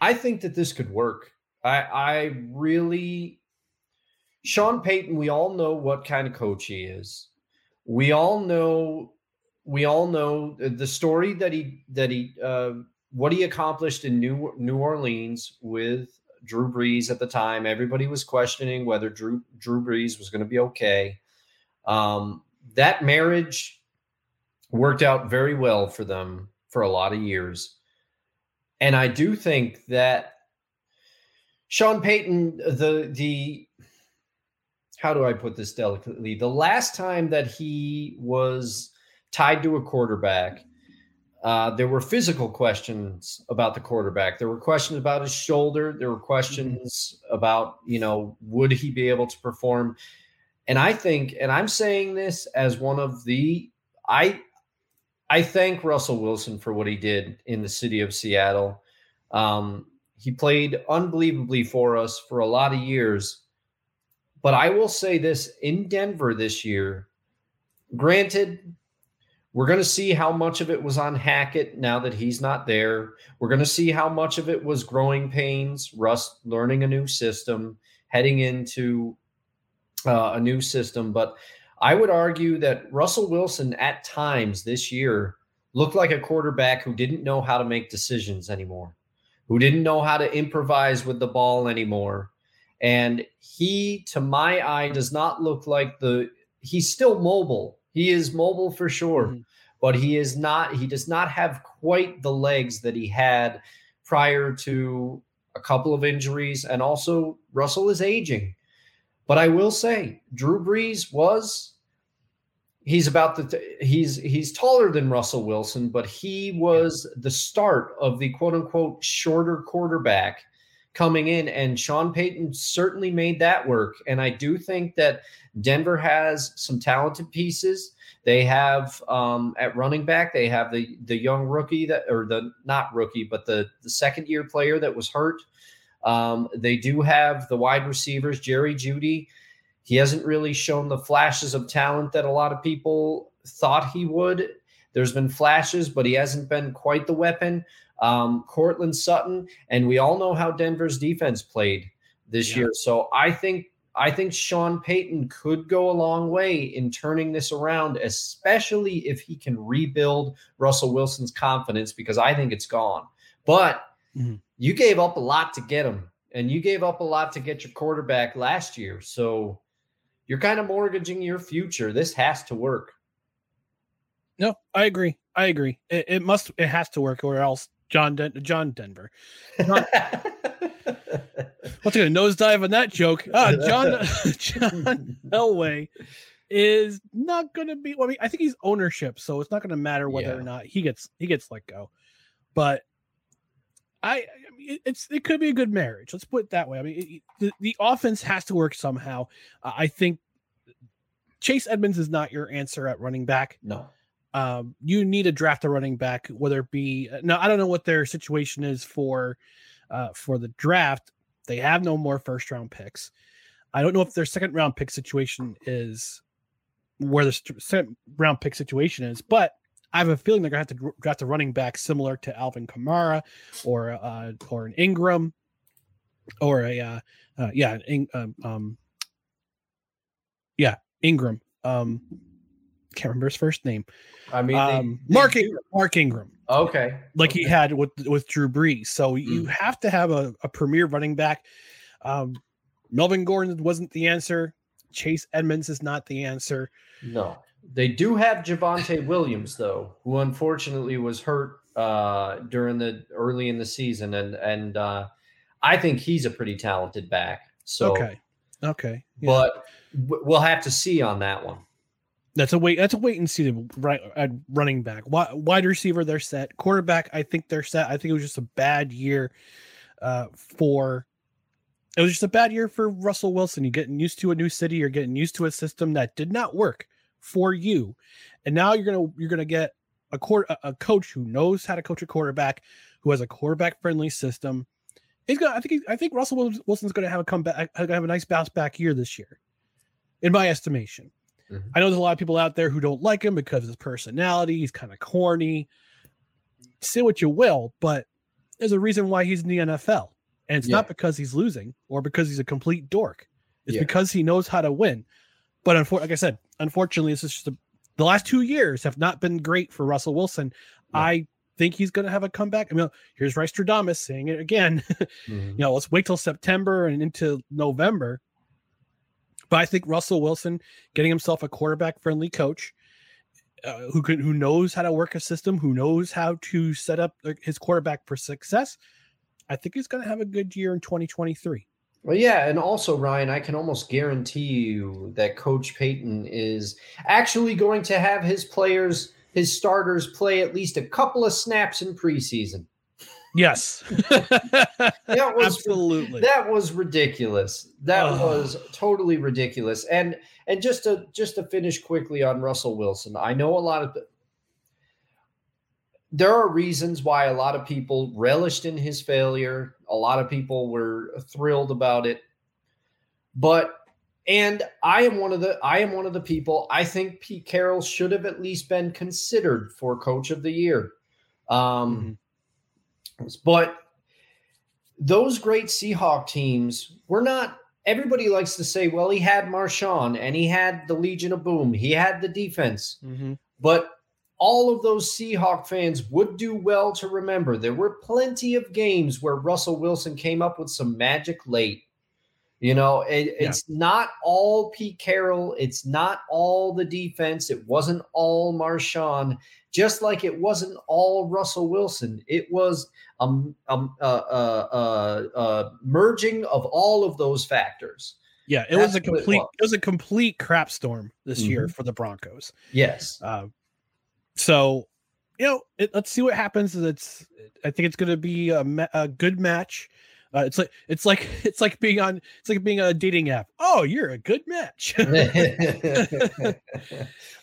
I think that this could work. I I really Sean Payton, we all know what kind of coach he is. We all know we all know the story that he that he uh, what he accomplished in New New Orleans with Drew Brees at the time. Everybody was questioning whether Drew Drew Brees was going to be okay. Um, that marriage worked out very well for them for a lot of years, and I do think that Sean Payton, the the how do I put this delicately? The last time that he was tied to a quarterback, uh, there were physical questions about the quarterback. There were questions about his shoulder. There were questions mm-hmm. about, you know, would he be able to perform? And I think, and I'm saying this as one of the, I, I thank Russell Wilson for what he did in the city of Seattle. Um, he played unbelievably for us for a lot of years. But I will say this in Denver this year, granted, we're going to see how much of it was on Hackett now that he's not there. We're going to see how much of it was growing pains, Russ learning a new system, heading into uh, a new system. But I would argue that Russell Wilson at times this year looked like a quarterback who didn't know how to make decisions anymore, who didn't know how to improvise with the ball anymore, and he, to my eye, does not look like the, he's still mobile. He is mobile for sure, mm-hmm. but he is not, he does not have quite the legs that he had prior to a couple of injuries. And also, Russell is aging. But I will say, Drew Brees was he's about the he's he's taller than Russell Wilson, but he was the start of the quote unquote shorter quarterback coming in, and Sean Payton certainly made that work. And I do think that Denver has some talented pieces. They have um, at running back, they have the the young rookie that, or the not rookie, but the the second year player that was hurt. Um, they do have the wide receivers, Jerry Jeudy. He hasn't really shown the flashes of talent that a lot of people thought he would. There's been flashes, but he hasn't been quite the weapon um, Courtland Sutton, and we all know how Denver's defense played this yeah. year. So I think I think Sean Payton could go a long way in turning this around, especially if he can rebuild Russell Wilson's confidence, because I think it's gone. But mm-hmm. you gave up a lot to get him, and you gave up a lot to get your quarterback last year. So you're kind of mortgaging your future. This has to work. No, I agree. I agree. It, it must. It has to work, or else John Den- John Denver. John- What's going to nosedive on that joke? Ah, John John Elway is not going to be. Well, I mean, I think he's ownership, so it's not going to matter whether yeah. or not he gets he gets let go. But I, I mean, it's it could be a good marriage. Let's put it that way. I mean, it, the, the offense has to work somehow. Uh, I think Chase Edmonds is not your answer at running back. No um, you need to draft a running back, whether it be uh, now. I don't know what their situation is for uh, for the draft. They have no more first round picks. I don't know if their second round pick situation is where the second round pick situation is, but I have a feeling they're gonna have to draft a running back similar to Alvin Kamara or uh, or an Ingram or a uh, uh yeah um, um yeah Ingram um can't remember his first name. I mean, um, they, Mark Ingram, Mark Ingram. Okay, like okay. he had with with Drew Brees. So mm. you have to have a, a premier running back. Um, Melvin Gordon wasn't the answer. Chase Edmonds is not the answer. No, they do have Javonte Williams though, who unfortunately was hurt uh, during the early in the season, and and uh, I think he's a pretty talented back. So okay, okay, yeah. but we'll have to see on that one. That's a wait. That's a wait and see. Right at running back, wide receiver, they're set. Quarterback, I think they're set. I think it was just a bad year uh, for. It was just a bad year for Russell Wilson. You're getting used to a new city. You're getting used to a system that did not work for you, and now you're gonna you're gonna get a court a coach who knows how to coach a quarterback, who has a quarterback friendly system. He's gonna. I think. He, I think Russell Wilson's gonna have a comeback. Have a nice bounce back year this year, in my estimation. Mm-hmm. I know there's a lot of people out there who don't like him because of his personality. He's kind of corny. Say what you will, but there's a reason why he's in the NFL. And it's Yeah. not because he's losing or because he's a complete dork. It's Yeah. because he knows how to win. But unfor- like I said, unfortunately, this is just a, the last two years have not been great for Russell Wilson. Yeah. I think he's going to have a comeback. I mean, here's Rystradamus saying it again. you know, let's wait till September and into November. But I think Russell Wilson getting himself a quarterback friendly coach uh, who can who knows how to work a system, who knows how to set up his quarterback for success. I think he's going to have a good year in 2023. Well, yeah, and also Ryan, I can almost guarantee you that Coach Payton is actually going to have his players, his starters, play at least a couple of snaps in preseason. Yes, That was absolutely. that was ridiculous. That Ugh. was totally ridiculous. And and just to just to finish quickly on Russell Wilson, I know a lot of there are reasons why a lot of people relished in his failure. A lot of people were thrilled about it. But and I am one of the I am one of the people I think Pete Carroll should have at least been considered for coach of the year. Um but those great Seahawk teams were not everybody likes to say, well, he had Marshawn and he had the Legion of Boom, he had the defense. Mhm. But all of those Seahawk fans would do well to remember there were plenty of games where Russell Wilson came up with some magic late. You know, it, Yeah. it's not all Pete Carroll. It's not all the defense. It wasn't all Marshawn, just like it wasn't all Russell Wilson. It was a, uh, uh, uh, merging of all of those factors. Yeah, it was a That's what it complete was. it was a complete crap storm this year Mhm. for the Broncos. Yes. Uh, so, you know, it, let's see what happens. It's I think it's going to be a, a good match. Uh, it's like it's like it's like being on it's like being on a dating app. Oh, you're a good match.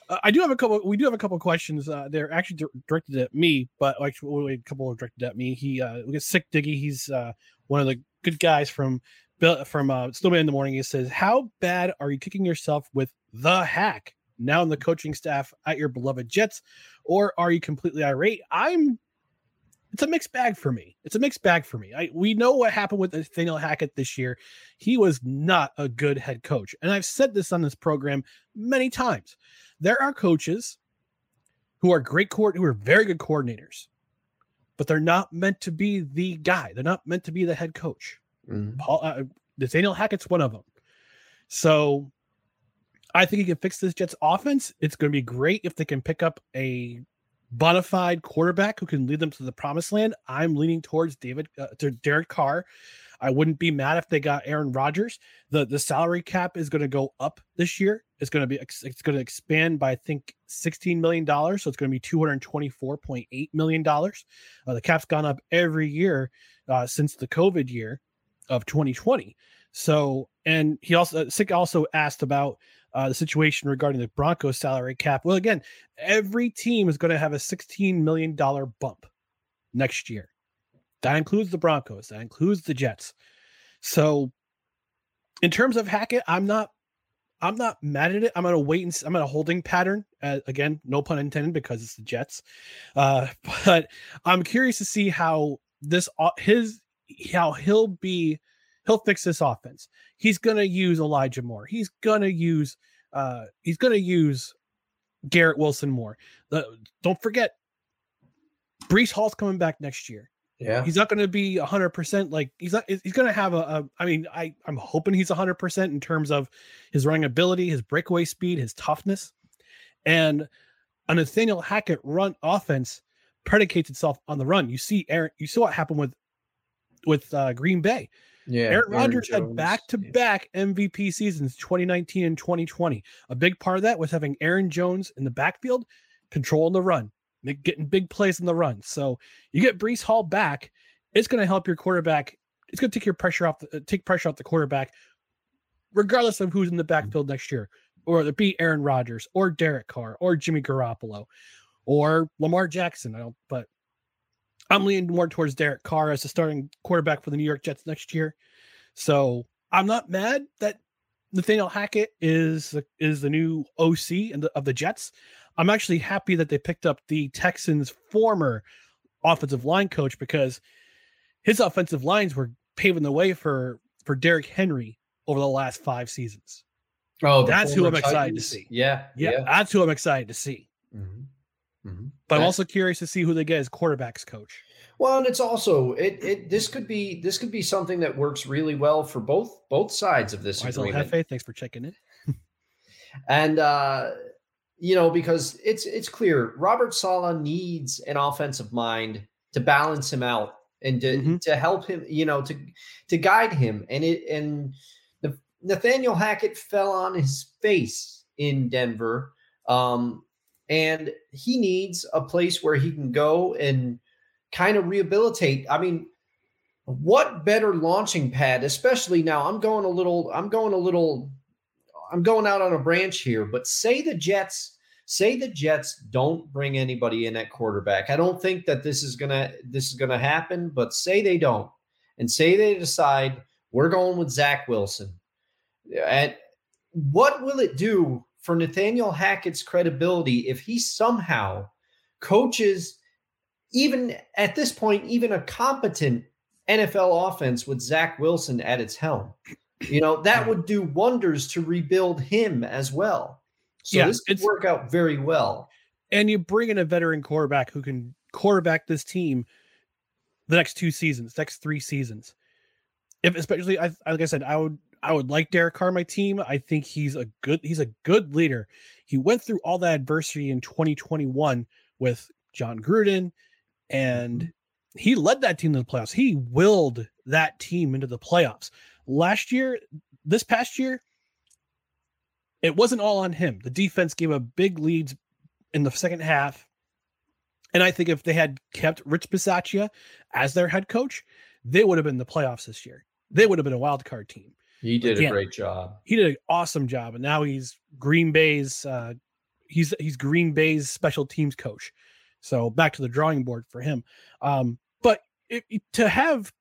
Uh, I do have a couple. We do have a couple questions. Uh, they're actually dir- directed at me, but like well, a couple are directed at me. He uh, we got sick Diggy. He's uh, one of the good guys from from uh, Snowman in the morning. He says, "How bad are you kicking yourself with the hack now in the coaching staff at your beloved Jets, or are you completely irate?" I'm. It's a mixed bag for me. It's a mixed bag for me. I, we know what happened with Nathaniel Hackett this year. He was not a good head coach, and I've said this on this program many times there are coaches who are great court who are very good coordinators but they're not meant to be the guy they're not meant to be the head coach Mhm. paul uh, nathaniel hackett's one of them so i think he can fix this jets offense it's going to be great if they can pick up a bona fide quarterback who can lead them to the promised land i'm leaning towards david uh, to derek carr I wouldn't be mad if they got Aaron Rodgers. The the salary cap is going to go up this year. It's going to be it's going to expand by I think 16 million dollars, so it's going to be 224.8 million dollars. Uh, the cap's gone up every year uh, since the COVID year of 2020. So, and he also Sick also asked about uh, the situation regarding the Broncos salary cap. Well, again, every team is going to have a 16 million dollar bump next year. That includes the Broncos. That includes the Jets. So, in terms of Hackett, I'm not, I'm not mad at it. I'm gonna wait and I'm in a holding pattern. Uh, again, no pun intended, because it's the Jets. Uh, but I'm curious to see how this o- his how he'll be. He'll fix this offense. He's gonna use Elijah Moore. He's gonna use. Uh, he's gonna use Garrett Wilson more. The, don't forget, Breece Hall's coming back next year Yeah. he's not going to be 100% like he's not he's going to have a, a i mean i i'm hoping he's 100% in terms of his running ability his breakaway speed his toughness and a nathaniel hackett run offense predicates itself on the run you see aaron you saw what happened with with uh, green bay Yeah. aaron rodgers had back to back mvp seasons 2019 and 2020 a big part of that was having aaron jones in the backfield controlling the run getting big plays in the run so you get Breece Hall back, it's going to help your quarterback. It's going to take your pressure off, the, uh, take pressure off the quarterback, regardless of who's in the backfield next year, or it be Aaron Rodgers or Derek Carr or Jimmy Garoppolo or Lamar Jackson. I don't, but I'm leaning more towards Derek Carr as the starting quarterback for the New York Jets next year. So I'm not mad that Nathaniel Hackett is is the new OC and the, of the Jets. I'm actually happy that they picked up the Texans' former offensive line coach because his offensive lines were paving the way for for Derrick Henry over the last five seasons. Oh, that's who I'm excited Titans. to see. Yeah, yeah, yeah, that's who I'm excited to see. Mm-hmm. Mm-hmm. But I'm also curious to see who they get as quarterbacks coach. Well, and it's also it it this could be this could be something that works really well for both both sides of this Faisal agreement. Hefe, thanks for checking in. and uh you know because it's it's clear Robert Saleh needs an offensive mind to balance him out and to mm-hmm. to help him, you know, to to guide him. And it and Nathaniel Hackett fell on his face in Denver. Um, and he needs a place where he can go and kind of rehabilitate. I mean, what better launching pad, especially now? I'm going a little, I'm going a little, I'm going out on a branch here, but say the Jets, say the Jets don't bring anybody in at quarterback. I don't think that this is gonna this is gonna happen, but say they don't, and say they decide we're going with Zach Wilson. And what will it do for Nathaniel Hackett's credibility if he somehow coaches, even at this point, even a competent NFL offense with Zach Wilson at its helm? You know, that would do wonders to rebuild him as well. So yeah, this could work out very well. And you bring in a veteran quarterback who can quarterback this team the next two seasons, next three seasons. If especially, I, like I said, I would I would like Derek Carr my team. I think he's a good he's a good leader. He went through all that adversity in 2021 with Jon Gruden, and mm-hmm. he led that team to the playoffs. He willed that team into the playoffs. Last year, this past year, it wasn't all on him. The defense gave a big leads in the second half. And I think if they had kept Rich Bisaccia as their head coach, they would have been the playoffs this year. They would have been a wild card team. He did Again, a great job. He did an awesome job, and now he's Green Bay's uh, he's he's Green Bay's special teams coach. So back to the drawing board for him. Um, but it, to have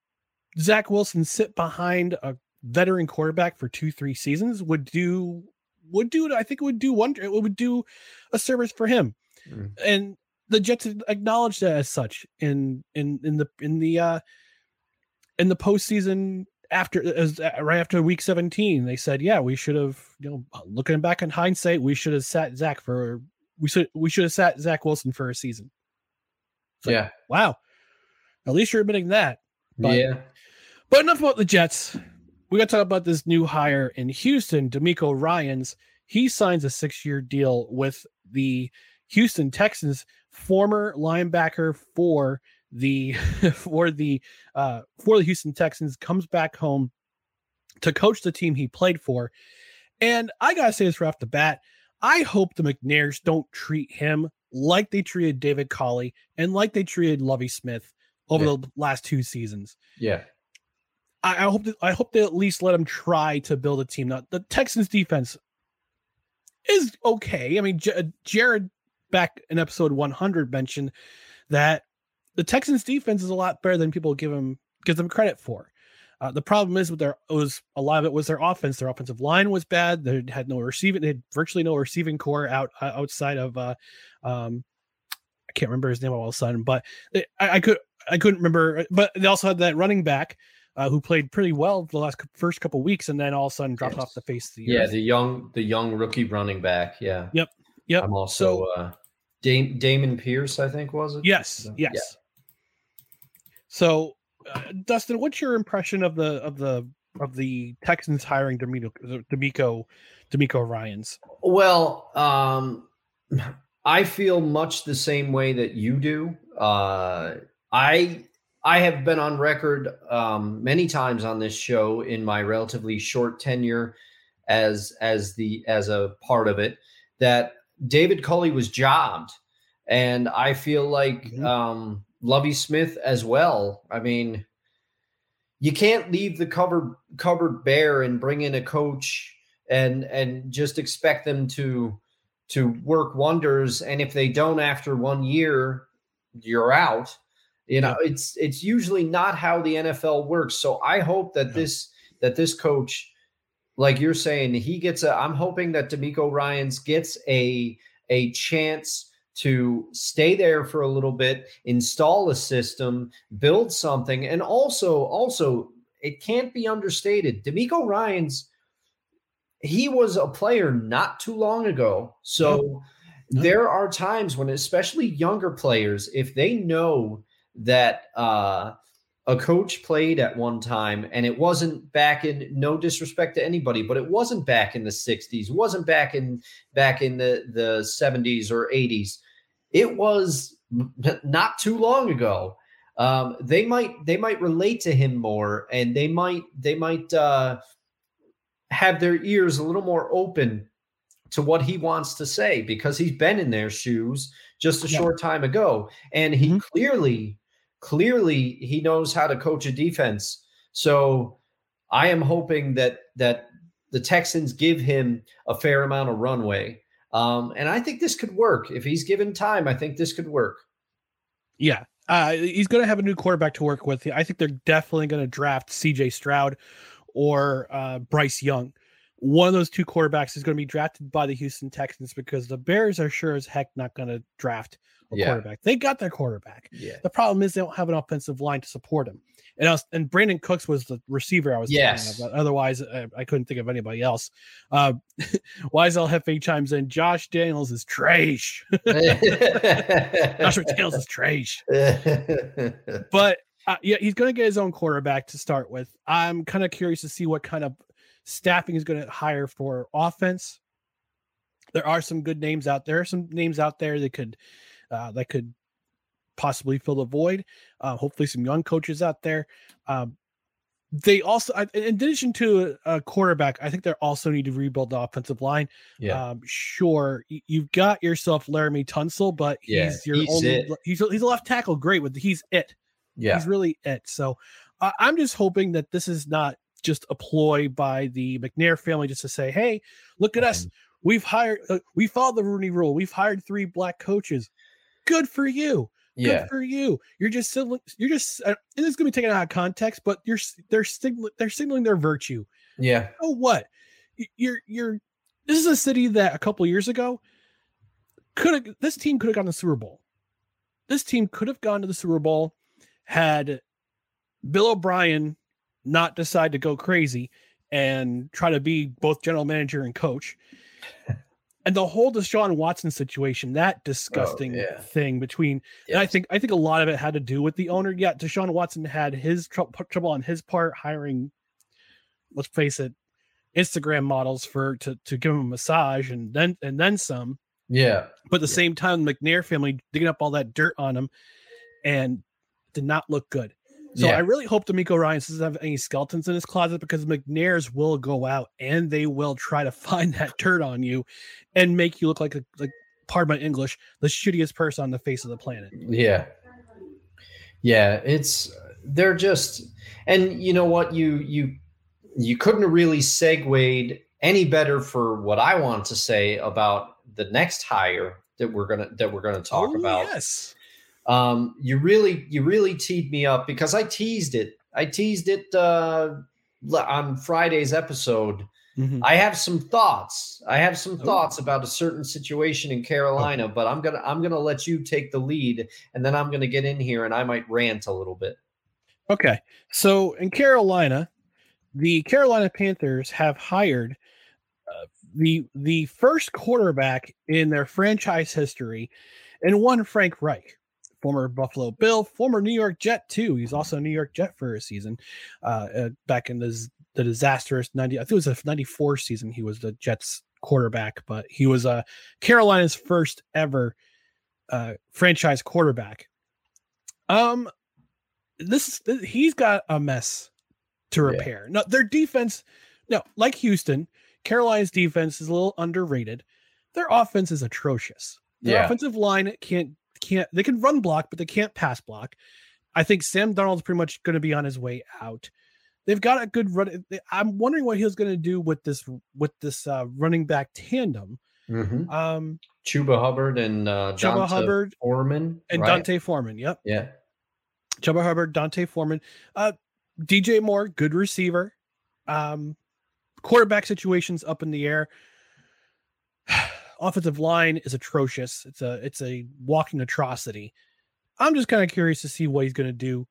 Zach Wilson sit behind a veteran quarterback for two three seasons would do would do I think it would do wonder it would do a service for him. Mm. And the Jets acknowledged that as such in in in the in the uh in the postseason after as uh, right after week 17 they said yeah we should have you know looking back in hindsight we should have sat zach for we should we should have sat zach wilson for a season. So, yeah. Wow. At least you're admitting that. But, yeah. but enough about the jets. We got to talk about this new hire in houston DeMeco ryans. He signs a six-year deal with the houston texans former linebacker for the for the uh, for the Houston Texans comes back home to coach the team he played for. And I gotta say this right off the bat, I hope the McNairs don't treat him like they treated David Culley and like they treated Lovie Smith over yeah. the last two seasons. Yeah. I, I hope that I hope they at least let him try to build a team. Now the Texans defense is okay. I mean, J- Jared back in episode 100 mentioned that the Texans defense is a lot better than people give them give them credit for. Uh, the problem is with their was a lot of it was their offense. Their offensive line was bad. They had no receiving. They had virtually no receiving corps out uh, outside of uh, um, I can't remember his name all of a sudden, but it, I, I, could I couldn't remember. But they also had that running back uh, who played pretty well the last first couple weeks, and then all of a sudden dropped yes. off the face of the yeah the young the young rookie running back. Yeah. Yep. Yep. I'm also so, uh, Dam- Dameon Pierce. I think was it. Yes. Yes. Yeah. So, uh, Dustin, what's your impression of the of the of the Texans hiring DeMeco DeMeco DeMeco Ryans? Well, um, I feel much the same way that you do. Uh, I I have been on record um, many times on this show in my relatively short tenure as as the as a part of it that David Culley was jobbed, and I feel like mm-hmm. um, Lovie Smith as well. I mean, you can't leave the cupboard cupboard bare and bring in a coach and and just expect them to to work wonders. And if they don't after one year, you're out. You know, yeah. it's it's usually not how the NFL works. So I hope that yeah. this that this coach, like you're saying, he gets a. I'm hoping that DeMeco Ryans gets a a chance to stay there for a little bit, install a system, build something, and also also it can't be understated. DeMeco Ryans he was a player not too long ago. So there are times when especially younger players if they know that uh a coach played at one time and it wasn't back in no disrespect to anybody but it wasn't back in the 60s wasn't back in back in the the 70s or 80s it was not too long ago um, they might they might relate to him more and they might they might uh, have their ears a little more open to what he wants to say because he's been in their shoes just a yeah. short time ago and he mm-hmm. clearly clearly he knows how to coach a defense. So i am hoping that that the texans give him a fair amount of runway. Um, and i think this could work. If he's given time i think this could work. Yeah. Uh, he's going to have a new quarterback to work with. I think they're definitely going to draft cj stroud or uh, bryce young one of those two quarterbacks is going to be drafted by the Houston Texans because the Bears are sure as heck not going to draft a yeah. quarterback. They got their quarterback. Yeah. The problem is they don't have an offensive line to support him. And I was, and Brandin Cooks was the receiver I was yes. Of, otherwise, I, I, couldn't think of anybody else. Uh, Wiesel Hefe chimes in. Josh Daniels is trash. Josh Daniels is trash. but uh, yeah, he's going to get his own quarterback to start with. I'm kind of curious to see what kind of staffing is going to hire for offense. There are some good names out there. Some names out there that could uh, that could possibly fill the void. Uh, hopefully, some young coaches out there. Um, they also, in addition to a quarterback, I think they also need to rebuild the offensive line. Yeah, um, sure, you've got yourself Laremy Tunsil, but yeah, he's your he's only it. he's he's a left tackle, great, but he's it. Yeah, he's really it. So uh, I'm just hoping that this is not just a ploy by the McNair family just to say, "Hey, look at us. We've hired. Uh, we followed the Rooney Rule. We've hired three black coaches. Good for you. Yeah. Good for you. You're just you're just. Uh, and it's gonna be taken out of context, but you're they're signaling they're signaling their virtue. Yeah. Oh what? You're you're. This is a city that a couple years ago could have. This team could have gone to the Super Bowl. This team could have gone to the Super Bowl had Bill O'Brien not decide to go crazy and try to be both general manager and coach. and the whole Deshaun Watson situation, that oh, disgusting oh, yeah. thing between, yes. and I think I think a lot of it had to do with the owner. Yeah, Deshaun Watson had his tr- trouble on his part hiring. Let's face it, Instagram models for to to give him a massage and then and then some. Yeah, but at the yeah. same time, McNair family digging up all that dirt on him, and did not look good. So yeah. I really hope DeMeco Ryan doesn't have any skeletons in his closet because McNairs will go out and they will try to find that turd on you and make you look like a like pardon my English, the shittiest person on the face of the planet. Yeah. Yeah, it's they're just and you know what you you you couldn't have really segued any better for what I want to say about the next hire that we're gonna that we're gonna talk oh, about. Yes um, you really you really teed me up because I teased it. I teased it uh, on Friday's episode. Mm-hmm. I have some thoughts. I have some oh. thoughts about a certain situation in Carolina, but I'm gonna I'm gonna let you take the lead, and then I'm gonna get in here and I might rant a little bit. Okay, so in Carolina, the Carolina Panthers have hired uh, the the first quarterback in their franchise history, and one Frank Reich former Buffalo Bill, former New York Jet too. He's also a New York Jet for a season uh, uh, back in the, the disastrous 90 I think it was a 94 season he was the Jets quarterback, but he was uh, Carolina's first ever uh, franchise quarterback. Um this, this he's got a mess to repair. Yeah. No, their defense no, like Houston, Carolina's defense is a little underrated. Their offense is atrocious. Their yeah. offensive line can't can't they can run block, but they can't pass block. I think Sam Darnold's pretty much going to be on his way out. They've got a good run. I'm wondering what he's going to do with this with this uh, running back tandem. Mm-hmm. Um, Chuba Hubbard and uh, Chuba Hubbard Foreman and right? D'Onta Foreman. Yep. Yeah. Chuba Hubbard, D'Onta Foreman, uh, DJ Moore, good receiver. Um, quarterback situations up in the air. Offensive line is atrocious. It's a it's a walking atrocity. I'm just kind of curious to see what he's going to do.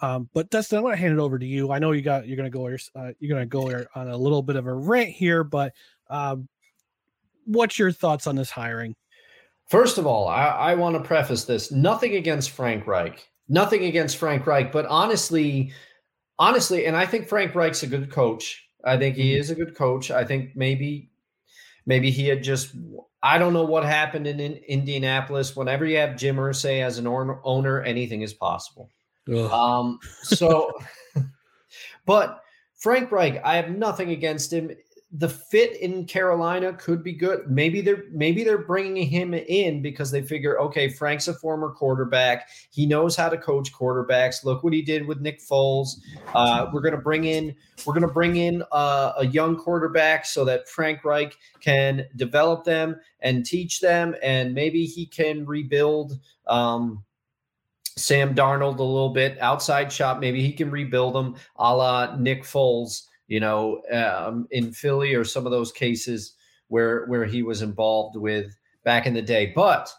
Um, but Dustin, I'm going to hand it over to you. I know you got you're going to go uh, you're going to go on a little bit of a rant here, but um, what's your thoughts on this hiring? First of all, I, I want to preface this: nothing against Frank Reich, nothing against Frank Reich, but honestly, honestly, and I think Frank Reich's a good coach. I think he mm-hmm. is a good coach. I think maybe maybe he had just I don't know what happened in, in Indianapolis. Whenever you have Jim Irsay as an owner, anything is possible. Ugh. Um, so, but Frank Reich, I have nothing against him the fit in Carolina could be good. Maybe they're maybe they're bringing him in because they figure, okay, Frank's a former quarterback. He knows how to coach quarterbacks. Look what he did with Nick Foles. Uh, we're gonna bring in we're gonna bring in uh, a young quarterback so that Frank Reich can develop them and teach them, and maybe he can rebuild. Um, Sam Darnold a little bit outside shop. Maybe he can rebuild them a la Nick Foles you know, um, in Philly or some of those cases where where he was involved with back in the day. But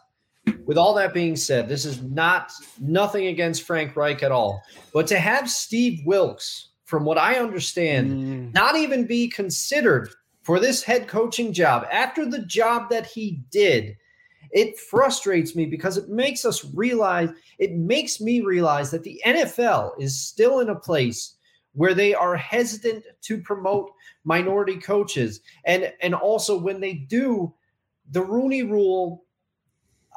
with all that being said, this is not nothing against Frank Reich at all. But to have Steve Wilks, from what I understand, mm. not even be considered for this head coaching job after the job that he did, it frustrates me because it makes us realize, it makes me realize that the NFL is still in a place where they are hesitant to promote minority coaches. And and also when they do, the Rooney rule,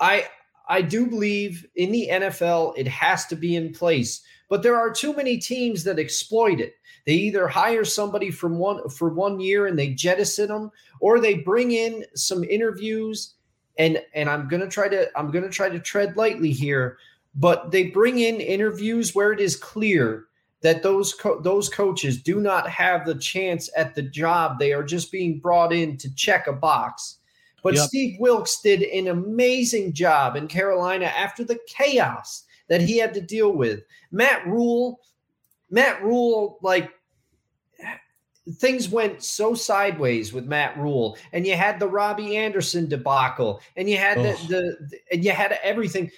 I I do believe in the NFL it has to be in place. But there are too many teams that exploit it. They either hire somebody from one for one year and they jettison them, or they bring in some interviews and and I'm gonna try to I'm gonna try to tread lightly here, but they bring in interviews where it is clear that those co- those coaches do not have the chance at the job. They are just being brought in to check a box. But yep. Steve Wilks did an amazing job in Carolina after the chaos that he had to deal with. Matt Rhule, Matt Rhule, like things went so sideways with Matt Rhule, and you had the Robby Anderson debacle, and you had the, the, the and you had everything.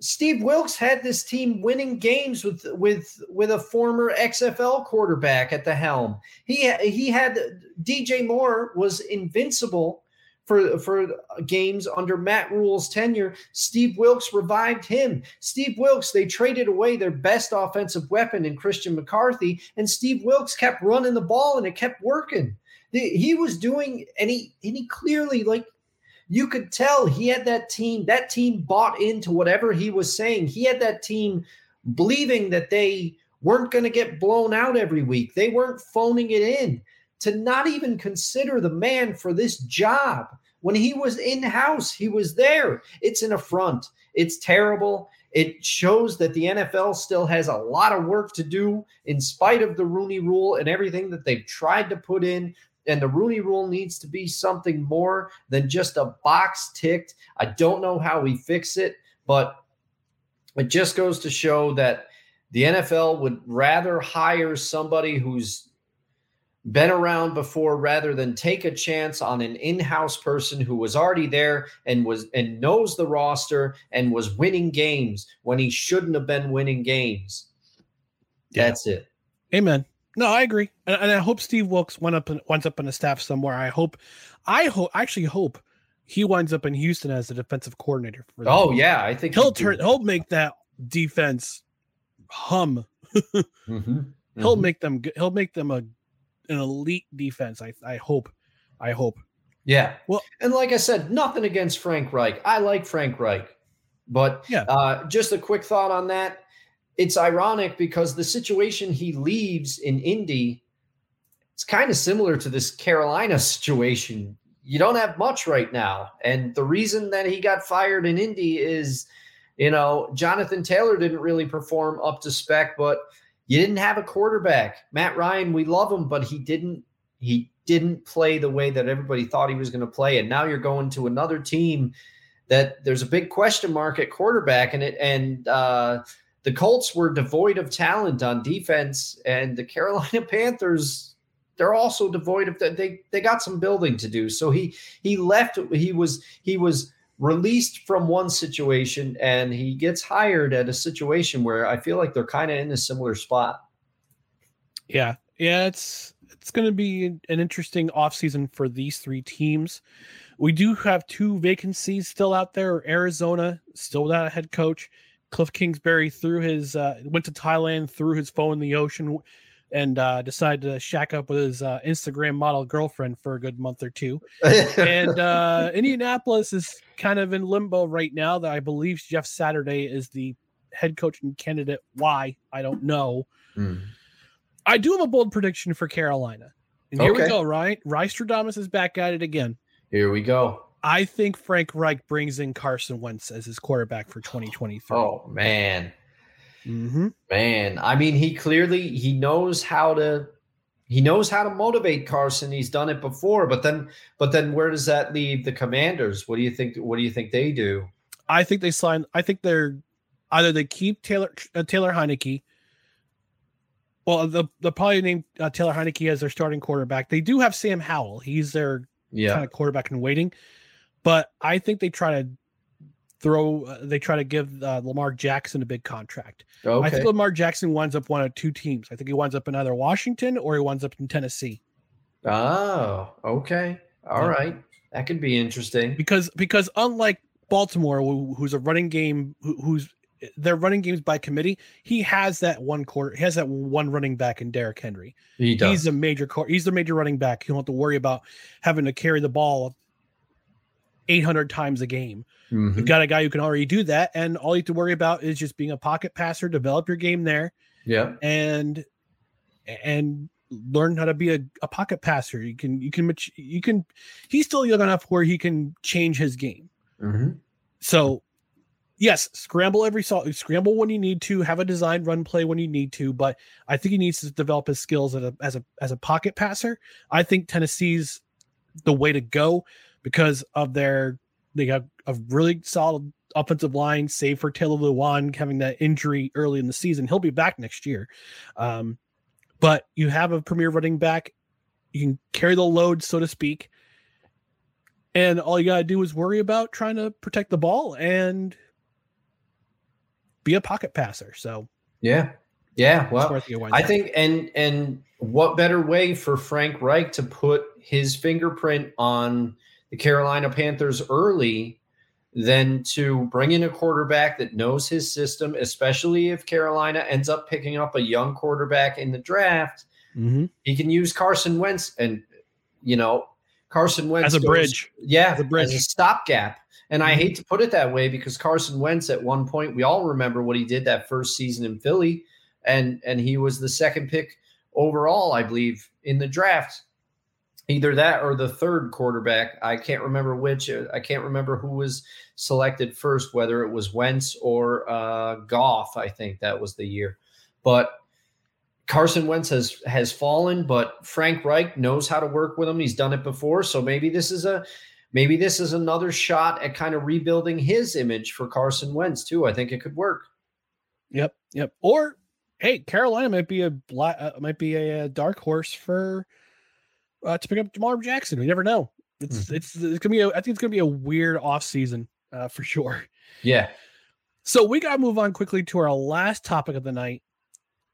Steve Wilks had this team winning games with with with a former XFL quarterback at the helm. He he had DJ Moore was invincible for for games under Matt Rhule's tenure. Steve Wilks revived him. Steve Wilks they traded away their best offensive weapon in Christian McCaffrey, and Steve Wilks kept running the ball and it kept working. He was doing and he and he clearly like you could tell he had that team, that team bought into whatever he was saying. He had that team believing that they weren't going to get blown out every week. They weren't phoning it in. To not even consider the man for this job when he was in house, he was there. It's an affront. It's terrible. It shows that the NFL still has a lot of work to do in spite of the Rooney rule and everything that they've tried to put in and the Rooney rule needs to be something more than just a box ticked. I don't know how we fix it, but it just goes to show that the NFL would rather hire somebody who's been around before rather than take a chance on an in-house person who was already there and was and knows the roster and was winning games when he shouldn't have been winning games. Yeah. That's it. Amen. No, I agree, and, and I hope Steve Wilks went up and winds up in a staff somewhere. I hope, I hope, actually hope he winds up in Houston as the defensive coordinator. For them. Oh yeah, I think he'll turn. He'll make that defense hum. mm-hmm. Mm-hmm. He'll make them. He'll make them a an elite defense. I I hope. I hope. Yeah. Well, and like I said, nothing against Frank Reich. I like Frank Reich, but yeah. Uh, just a quick thought on that it's ironic because the situation he leaves in Indy, it's kind of similar to this Carolina situation. You don't have much right now. And the reason that he got fired in Indy is, you know, Jonathan Taylor didn't really perform up to spec, but you didn't have a quarterback. Matt Ryan, we love him, but he didn't he didn't play the way that everybody thought he was going to play. And now you're going to another team that there's a big question mark at quarterback and it and uh the Colts were devoid of talent on defense, and the Carolina Panthers they're also devoid of that. They they got some building to do. So he he left. He was he was released from one situation and he gets hired at a situation where I feel like they're kind of in a similar spot. Yeah. Yeah, it's it's going to be an interesting offseason for these three teams. We do have two vacancies still out there. Arizona still without a head coach. Cliff Kingsbury threw his uh, went to Thailand, threw his phone in the ocean, and uh, decided to shack up with his uh, Instagram model girlfriend for a good month or two. and uh, Indianapolis is kind of in limbo right now. That I believe Jeff Saturday is the head coaching candidate. Why I don't know. Mm. I do have a bold prediction for Carolina. And here okay. we go, right? Rystradamus is back at it again. Here we go. I think Frank Reich brings in Carson Wentz as his quarterback for 2023. Oh man. Mm-hmm. Man, I mean, he clearly he knows how to he knows how to motivate Carson. He's done it before, but then but then where does that leave the Commanders? What do you think? What do you think they do? I think they sign. I think they're either they keep Taylor uh, Taylor Heinicke. Well, the the probably named uh, Taylor Heinicke as their starting quarterback. They do have Sam Howell. He's their yeah. kind of quarterback in waiting. But I think they try to throw uh, they try to give uh, Lamar Jackson a big contract. Okay. I think Lamar Jackson winds up one of two teams. I think he winds up in either Washington or he winds up in Tennessee. Oh, okay. all yeah. right, That could be interesting. Because because unlike Baltimore, who, who's a running game, who, who's their running games by committee, he has that one quarter. He has that one running back in Derrick Henry. He does. He's a major. Core he's the major running back. You don't have to worry about having to carry the ball 800 times a game. Mm-hmm. You've got a guy who can already do that, and all you have to worry about is just being a pocket passer, develop your game there, yeah, and and learn how to be a, a pocket passer. You can you can you can. He's still young enough where he can change his game. Mm-hmm. So, yes, scramble every scramble when you need to, have a design run play when you need to, but I think he needs to develop his skills as a as a as a pocket passer. I think Tennessee's the way to go because of their they have a really solid offensive line, save for Taylor Lewan having that injury early in the season. He'll be back next year. Um, but you have a premier running back. You can carry the load, so to speak. And all you got to do is worry about trying to protect the ball and be a pocket passer. So, yeah. Yeah. Well, I think, and, and what better way for Frank Reich to put his fingerprint on the Carolina Panthers early than to bring in a quarterback that knows his system, especially if Carolina ends up picking up a young quarterback in the draft. Mm-hmm. He can use Carson Wentz and, you know, Carson Wentz as a goes, bridge. Yeah, as a bridge, as a stopgap. And mm-hmm. I hate to put it that way because Carson Wentz at one point, we all remember what he did that first season in Philly, and and he was the second pick overall, I believe, in the draft either that or the third quarterback. I can't remember which. Uh, I can't remember who was selected first, whether it was Wentz or uh, Goff. I think that was the year. But Carson Wentz has has fallen, but Frank Reich knows how to work with him. He's done it before, so maybe this is a maybe this is another shot at kind of rebuilding his image for Carson Wentz too. I think it could work. Yep, yep. Or hey, Carolina might be a black, uh, might be a, a dark horse for uh, to pick up Jamal Jackson. We never know. It's mm-hmm. it's it's gonna be. A, I think it's gonna be a weird off season uh, for sure. Yeah. So we gotta move on quickly to our last topic of the night,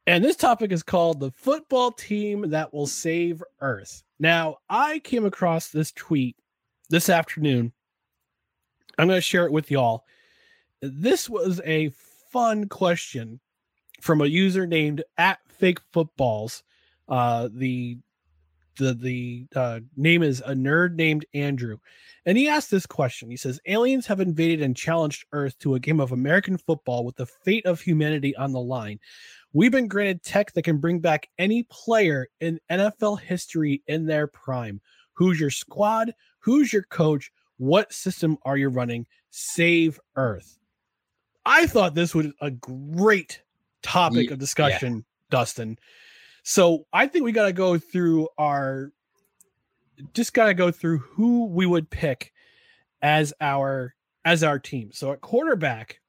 and this topic is called the football team that will save Earth. Now I came across this tweet this afternoon. I'm gonna share it with y'all. This was a fun question from a user named at Fake Footballs. Uh, the the the uh, name is a nerd named Andrew, and he asked this question. He says, "Aliens have invaded and challenged Earth to a game of American football with the fate of humanity on the line. We've been granted tech that can bring back any player in NFL history in their prime. Who's your squad? Who's your coach? What system are you running? Save Earth." I thought this was a great topic of discussion, yeah. Dustin. So I think we got to go through our, just got to go through who we would pick as our as our team. So at quarterback,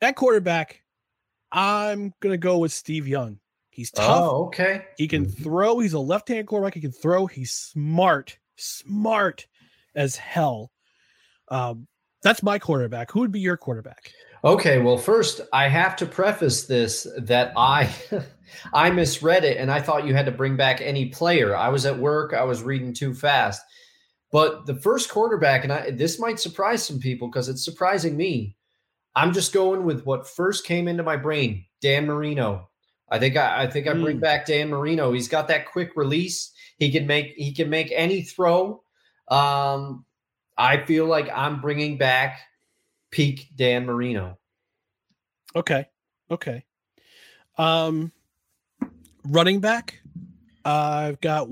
at quarterback, I'm gonna go with Steve Young. He's tough. Oh, okay. He can throw. He's a left-hand quarterback. He can throw. He's smart, smart as hell. Um, that's my quarterback. Who would be your quarterback? Okay, well, first I have to preface this that I I misread it and I thought you had to bring back any player. I was at work, I was reading too fast. But the first quarterback, and I, this might surprise some people because it's surprising me. I'm just going with what first came into my brain: Dan Marino. I think I, I think I bring Mm. back Dan Marino. He's got that quick release. He can make he can make any throw. Um, I feel like I'm bringing back peak Dan Marino. Okay. Okay. Um, running back. I've got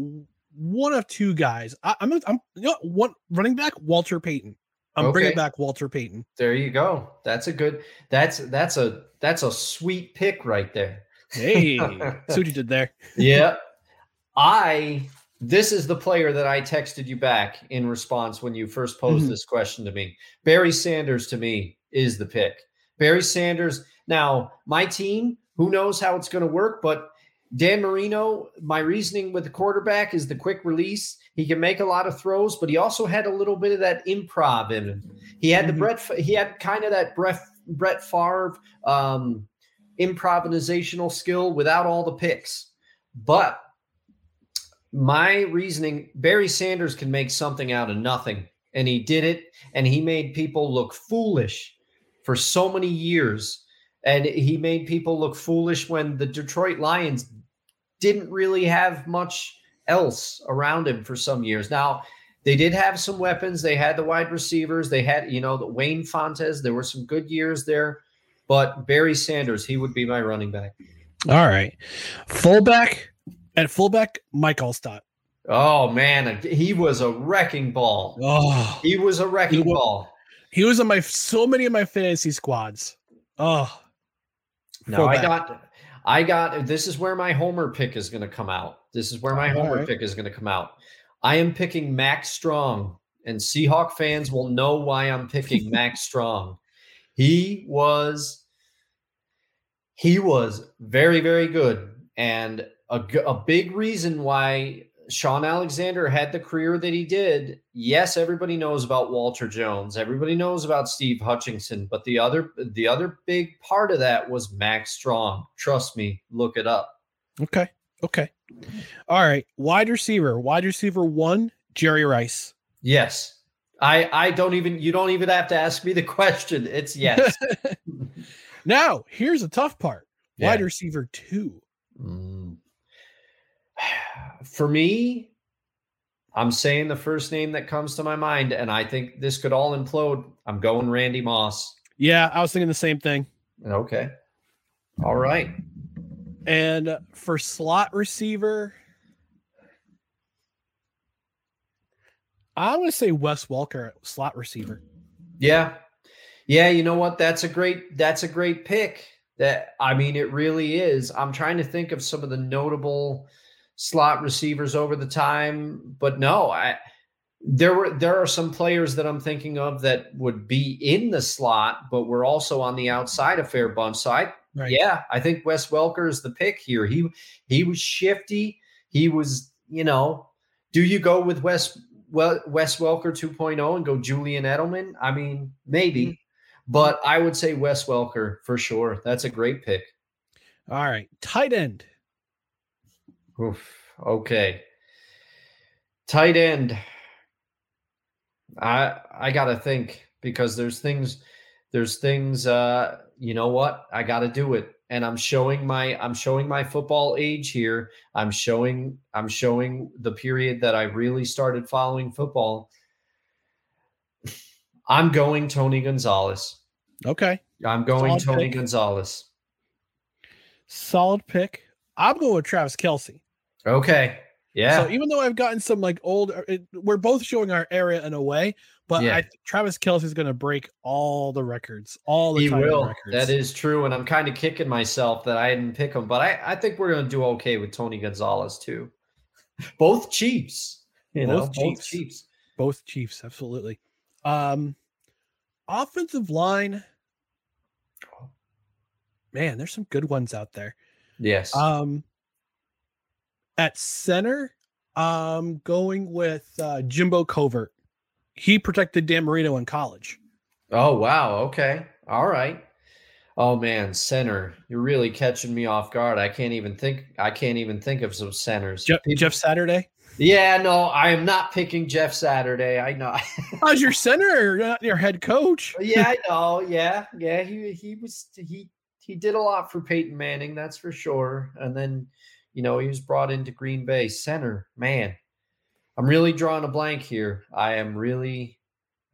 one of two guys. I, I'm, I'm, you know, what, running back. Walter Payton. I'm bringing back Walter Payton. There you go. That's a good. That's that's a that's a sweet pick right there. Hey, see what you did there. yeah. I this is the player that I texted you back in response when you first posed Mhm. this question to me. Barry Sanders to me is the pick. Barry Sanders. Now, my team, who knows how it's going to work, but Dan Marino, my reasoning with the quarterback is the quick release. He can make a lot of throws, but he also had a little bit of that improv in him. He had the Mhm. Brett. He had kind of that Brett Brett Favre um, improvisational skill without all the picks. But my reasoning, Barry Sanders can make something out of nothing, and he did it, and he made people look foolish for so many years, and he made people look foolish when the Detroit Lions didn't really have much else around him for some years. Now they did have some weapons. They had the wide receivers. They had, you know, the Wayne Fontes. There were some good years there, but Barry Sanders, he would be my running back. All right, fullback at fullback. Mike Alstott. Oh man, he was a wrecking ball. Oh, He was a wrecking He wa- ball. he was on my so many of my fantasy squads. Oh, No, I got, I got. This is where my homer pick is going to come out. This is where my All homer right. pick is going to come out. I am picking Mack Strong, and Seahawk fans will know why I'm picking Mack Strong. He was, he was very, very good, and a, a big reason why Shaun Alexander had the career that he did. Yes, everybody knows about Walter Jones. Everybody knows about Steve Hutchinson, but the other the other big part of that was Mack Strong. Trust me, look it up. okay, okay. All right, wide receiver. Wide receiver one. Jerry Rice. Yes. I I don't even you don't even have to ask me the question. It's yes. Now, here's the tough part. Wide Yeah. receiver two. Mm. For me, I'm saying the first name that comes to my mind, and I think this could all implode. I'm going Randy Moss. Yeah, I was thinking the same thing. Okay. All right. And for slot receiver, I'm going to say Wes Welker, slot receiver. Yeah. Yeah, you know what? That's a great that's a great pick. That I mean it really is. I'm trying to think of some of the notable slot receivers over the time, but no, I there were there are some players that I'm thinking of that would be in the slot, but we're also on the outside a fair bunch. So I Right. yeah, I think Wes Welker is the pick here. He he was shifty. He was, you know, do you go with Wes well Wes Welker 2.0 and go Julian Edelman? I mean, maybe. Mm-hmm. But I would say Wes Welker for sure. That's a great pick. All right. Tight end. Oof. Okay. Tight end. I I gotta think because there's things there's things uh you know what? I gotta do it. And I'm showing my I'm showing my football age here. I'm showing I'm showing the period that I really started following football. I'm going Tony Gonzalez. Okay. I'm going Solid Tony pick. Gonzalez. Solid pick. I'm going with Travis Kelce. Okay. Yeah. So even though I've gotten some like old, uh, it, we're both showing our area in a way, but Yeah. I Travis Kelce is going to break all the records, all the he will. records. That is true. And I'm kind of kicking myself that I didn't pick him, but I, I think we're going to do okay with Tony Gonzalez too. Both Chiefs. You know, Both both Chiefs. Chiefs. both Chiefs, absolutely. Um, offensive line. Man, there's some good ones out there. Yes. Um, At center, I'm going with uh, Jimbo Covert. He protected Dan Marino in college. Oh wow. Okay. All right. Oh man, center. You're really catching me off guard. I can't even think. I can't even think of some centers. Jeff, Jeff Saturday. Yeah, no, I am not picking Jeff Saturday. I know. How's your center, not your head coach? yeah, I know. Yeah, yeah. He he was he he did a lot for Peyton Manning, that's for sure. And then, you know, he was brought into Green Bay center. Man, I'm really drawing a blank here. I am really,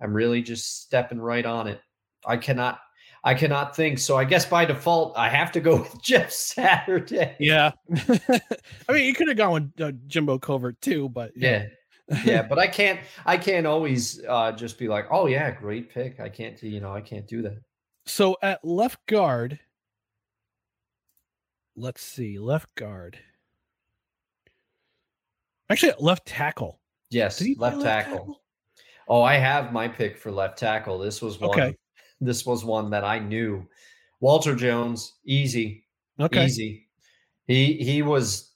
I'm really just stepping right on it. I cannot I cannot think. So I guess by default, I have to go with Jeff Saturday. Yeah. I mean, you could have gone with uh, Jimbo Covert too, but yeah. yeah, but I can't. I can't always uh, just be like, "Oh yeah, great pick." I can't. You know, I can't do that. So at left guard, let's see, left guard. Actually, left tackle. Yes, left, left tackle? tackle? Oh, I have my pick for left tackle. This was one. Okay this was one that I knew. Walter Jones, easy, okay. easy. He he was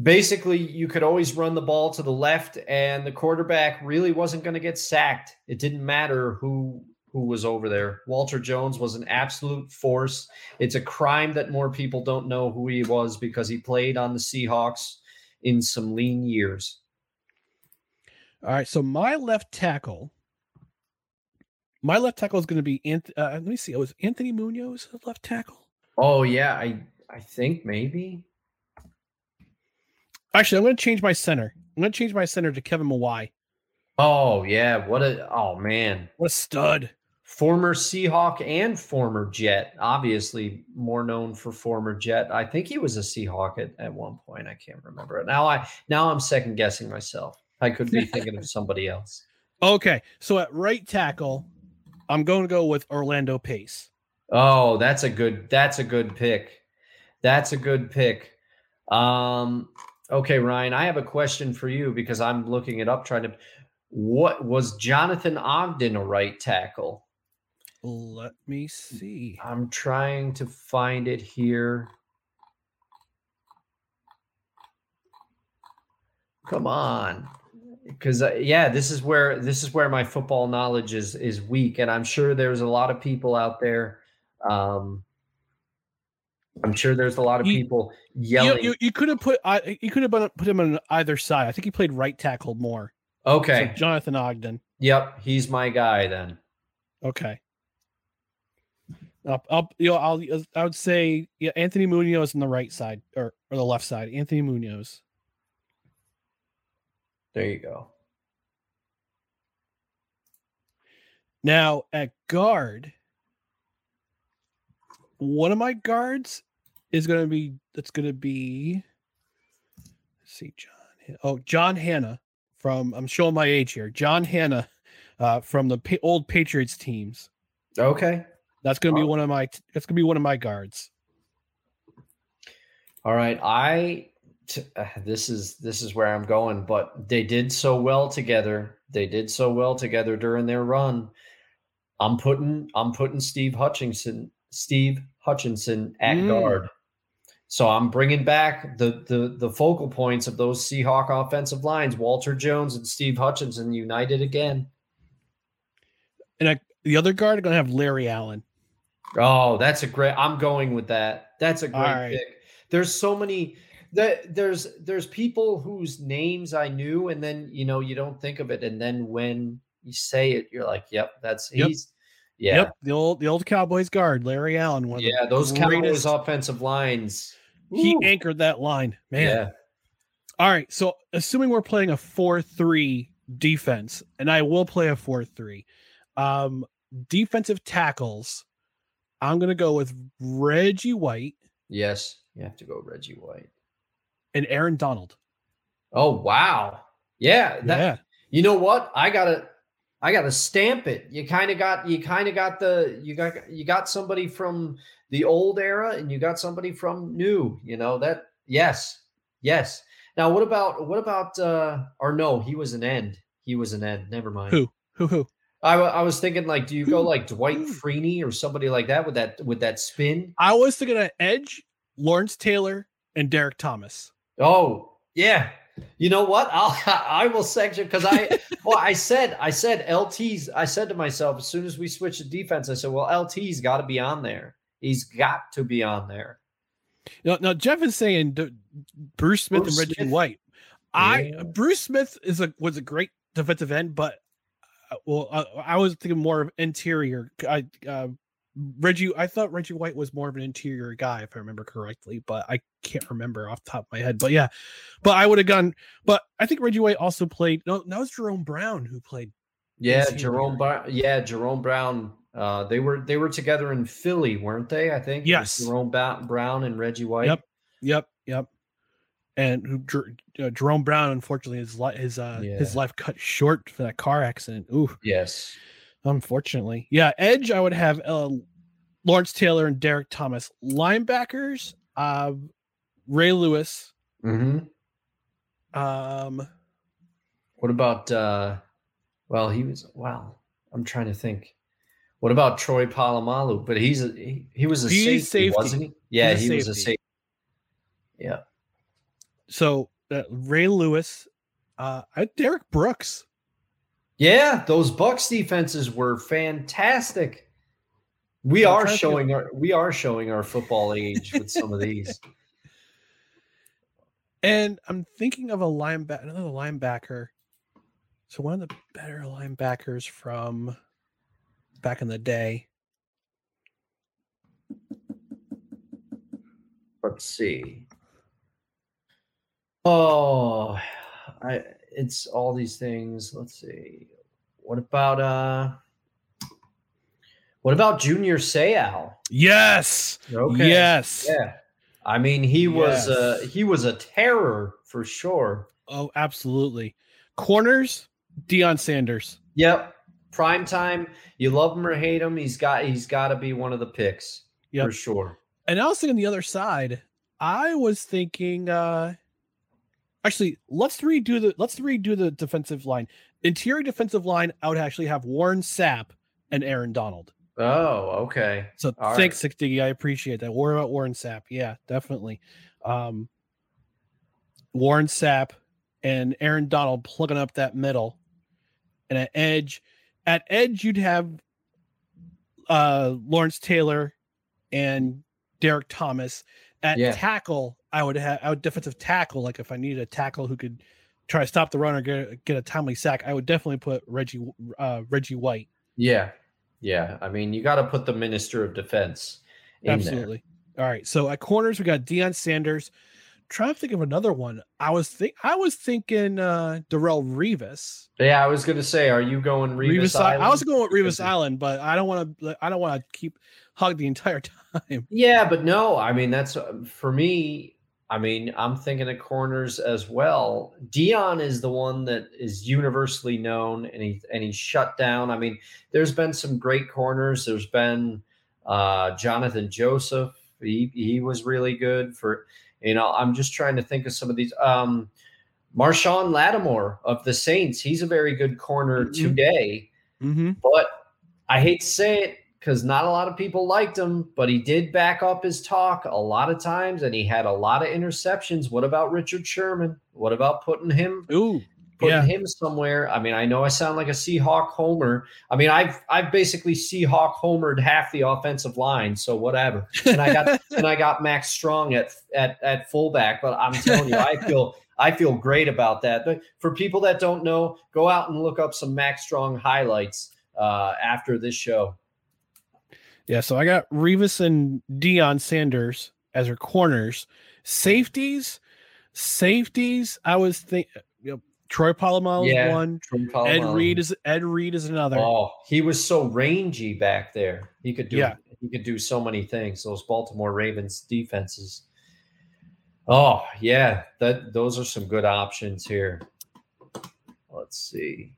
basically you could always run the ball to the left, and the quarterback really wasn't going to get sacked. It didn't matter who who was over there. Walter Jones was an absolute force. It's a crime that more people don't know who he was because he played on the Seahawks in some lean years. All right, so my left tackle my left tackle is going to be Anth- uh, let me see. Oh, was Anthony Munoz left tackle? Oh yeah, I I think maybe. Actually, I'm going to change my center. I'm going to change my center to Kevin Mawae. Oh yeah, what a oh man, what a stud! Former Seahawk and former Jet. Obviously, more known for former Jet. I think he was a Seahawk at, at one point. I can't remember it now. I now I'm second guessing myself. I could be thinking of somebody else. Okay, so at right tackle, I'm going to go with Orlando Pace. Oh, that's a good that's a good pick. That's a good pick. Um okay, Ryan, I have a question for you because I'm looking it up trying to what was Jonathan Ogden a right tackle? Let me see. I'm trying to find it here. Come on. Because uh, yeah this is where this is where my football knowledge is is weak and i'm sure there's a lot of people out there um i'm sure there's a lot of people yelling you, you, you could have put I, you could have put him on either side. I think he played right tackle more. Okay. So jonathan ogden. Yep he's my guy then. Okay I'll, I'll, you know, I'll, I would say, yeah, Anthony Munoz on the right side or, or the left side. Anthony Munoz. There you go. Now at guard, one of my guards is going to be that's going to be let's see John oh John Hannah from I'm showing my age here John Hannah uh, from the pa- old Patriots teams. Okay, that's going to be one of my that's to be one of my guards. All right, I uh, this is this is where I'm going, but they did so well together. They did so well together during their run. I'm putting I'm putting Steve Hutchinson Steve Hutchinson at mm. guard. So I'm bringing back the the the focal points of those Seahawk offensive lines. Walter Jones and Steve Hutchinson united again. And I, the other guard are going to have Larry Allen. Oh, that's a great. I'm going with that. That's a great right. pick. There's so many that there's there's people whose names I knew, and then you know you don't think of it, and then when you say it, you're like, "Yep, that's yep. he's." Yeah. Yep, the old the old Cowboys guard, Larry Allen. One yeah, those greatest, Cowboys offensive lines. He anchored that line, man. Yeah. All right, so assuming we're playing a four-three defense, and I will play a four-three, um, defensive tackles. I'm gonna go with Reggie White. Yes, you have to go Reggie White and Aaron Donald. Oh wow. Yeah. That, yeah. You know what? I gotta I gotta stamp it. You kind of got you kind of got the you got you got somebody from the old era and you got somebody from new. You know that yes. Yes. Now what about what about uh or no, he was an end. He was an end. Never mind. Who? Who who? I, I was thinking like, do you go like Dwight Freeney or somebody like that with that with that spin? I was thinking of Edge, Lawrence Taylor, and Derrick Thomas. Oh yeah. You know what? I'll I will section because I well I said I said LT's I said to myself as soon as we switch to defense I said well LT's got to be on there. He's got to be on there. Now, now Jeff is saying D- Bruce Smith Bruce and Reggie. White. I Yeah. Bruce Smith is a was a great defensive end, but well, uh, I was thinking more of interior. I uh, Reggie, I thought Reggie White was more of an interior guy, if I remember correctly, but I can't remember off the top of my head. But yeah, but I would have gone. But I think Reggie White also played. No, that was Jerome Brown who played. Yeah. Jerome Brown. Yeah, Jerome Brown. Uh, they were they were together in Philly, weren't they? I think. Yes. Jerome Ba- Brown and Reggie White. Yep. Yep, yep. And who Jer- uh, Jerome Brown, unfortunately, his li- his uh his life cut short for that car accident. Ooh. Yes. Unfortunately, yeah. Edge, I would have uh, Lawrence Taylor and Derrick Thomas. Linebackers, uh, Ray Lewis. hmm Um, What about? uh Well, he was. Wow. I'm trying to think. What about Troy Polamalu? But he's a he, he was a safety, safety. wasn't he? Yeah, he was a safety. Yeah. So uh, Ray Lewis, uh, Derrick Brooks. Yeah, those Bucks defenses were fantastic. We I'm are trying to showing our we are showing our football age with some of these. And I'm thinking of a linebacker, another linebacker. So one of the better linebackers from back in the day. Let's see. Oh, I it's all these things. Let's see. What about uh what about Junior Seau? Yes. Okay. Yes. Yeah. I mean, he was uh he was a terror for sure. Oh, absolutely. Corners, Deion Sanders. Yep. Prime time. You love him or hate him. He's got he's got to be one of the picks Yep. for sure. And I was thinking the other side. I was thinking uh actually let's redo the let's redo the defensive line. Interior defensive line, I would actually have Warren Sapp and Aaron Donald. Oh, okay. So All thanks, right. Diggy. I appreciate that. What about Warren Sapp? Yeah, definitely. Um, Warren Sapp and Aaron Donald plugging up that middle, and at edge, at edge you'd have uh, Lawrence Taylor and Derrick Thomas. At Yeah. tackle, I would have I would defensive tackle. Like if I needed a tackle who could try to stop the runner, get get a timely sack, I would definitely put Reggie uh, Reggie White. Yeah. Yeah. I mean, you got to put the minister of defense in there. Absolutely. All right. So at corners, we got Deion Sanders. trying to think of another one. I was think I was thinking uh Darrelle Revis. Yeah, I was going to say, are you going Revis, I- Island? I was going with Revis Island, but I don't want to. I don't want to keep hug the entire time. Yeah, but no, I mean that's uh, for me. I mean, I'm thinking of corners as well. Deion is the one that is universally known, and he and he's shut down. I mean, there's been some great corners. There's been uh, Jonathan Joseph. He he was really good for. You know, I'm just trying to think of some of these. Um, Marshon Lattimore of the Saints. He's a very good corner Mhm. today. Mm-hmm. But I hate to say it because not a lot of people liked him, but he did back up his talk a lot of times and he had a lot of interceptions. What about Richard Sherman? What about putting him Ooh, putting yeah. him somewhere? I mean, I know I sound like a Seahawk homer. I mean, I've I've basically Seahawk homered half the offensive line, so whatever. And I got and I got Mack Strong at at at fullback, but I'm telling you, I feel I feel great about that. But for people that don't know, go out and look up some Mack Strong highlights uh, after this show. Yeah, so I got Revis and Deion Sanders as our corners. Safeties, safeties. I was think you know, Troy Polamalu is Yeah, one. Ed Reed is Ed Reed is another. Oh, he was so rangy back there. He could do Yeah. he could do so many things. Those Baltimore Ravens defenses. Oh, yeah, that those are some good options here. Let's see.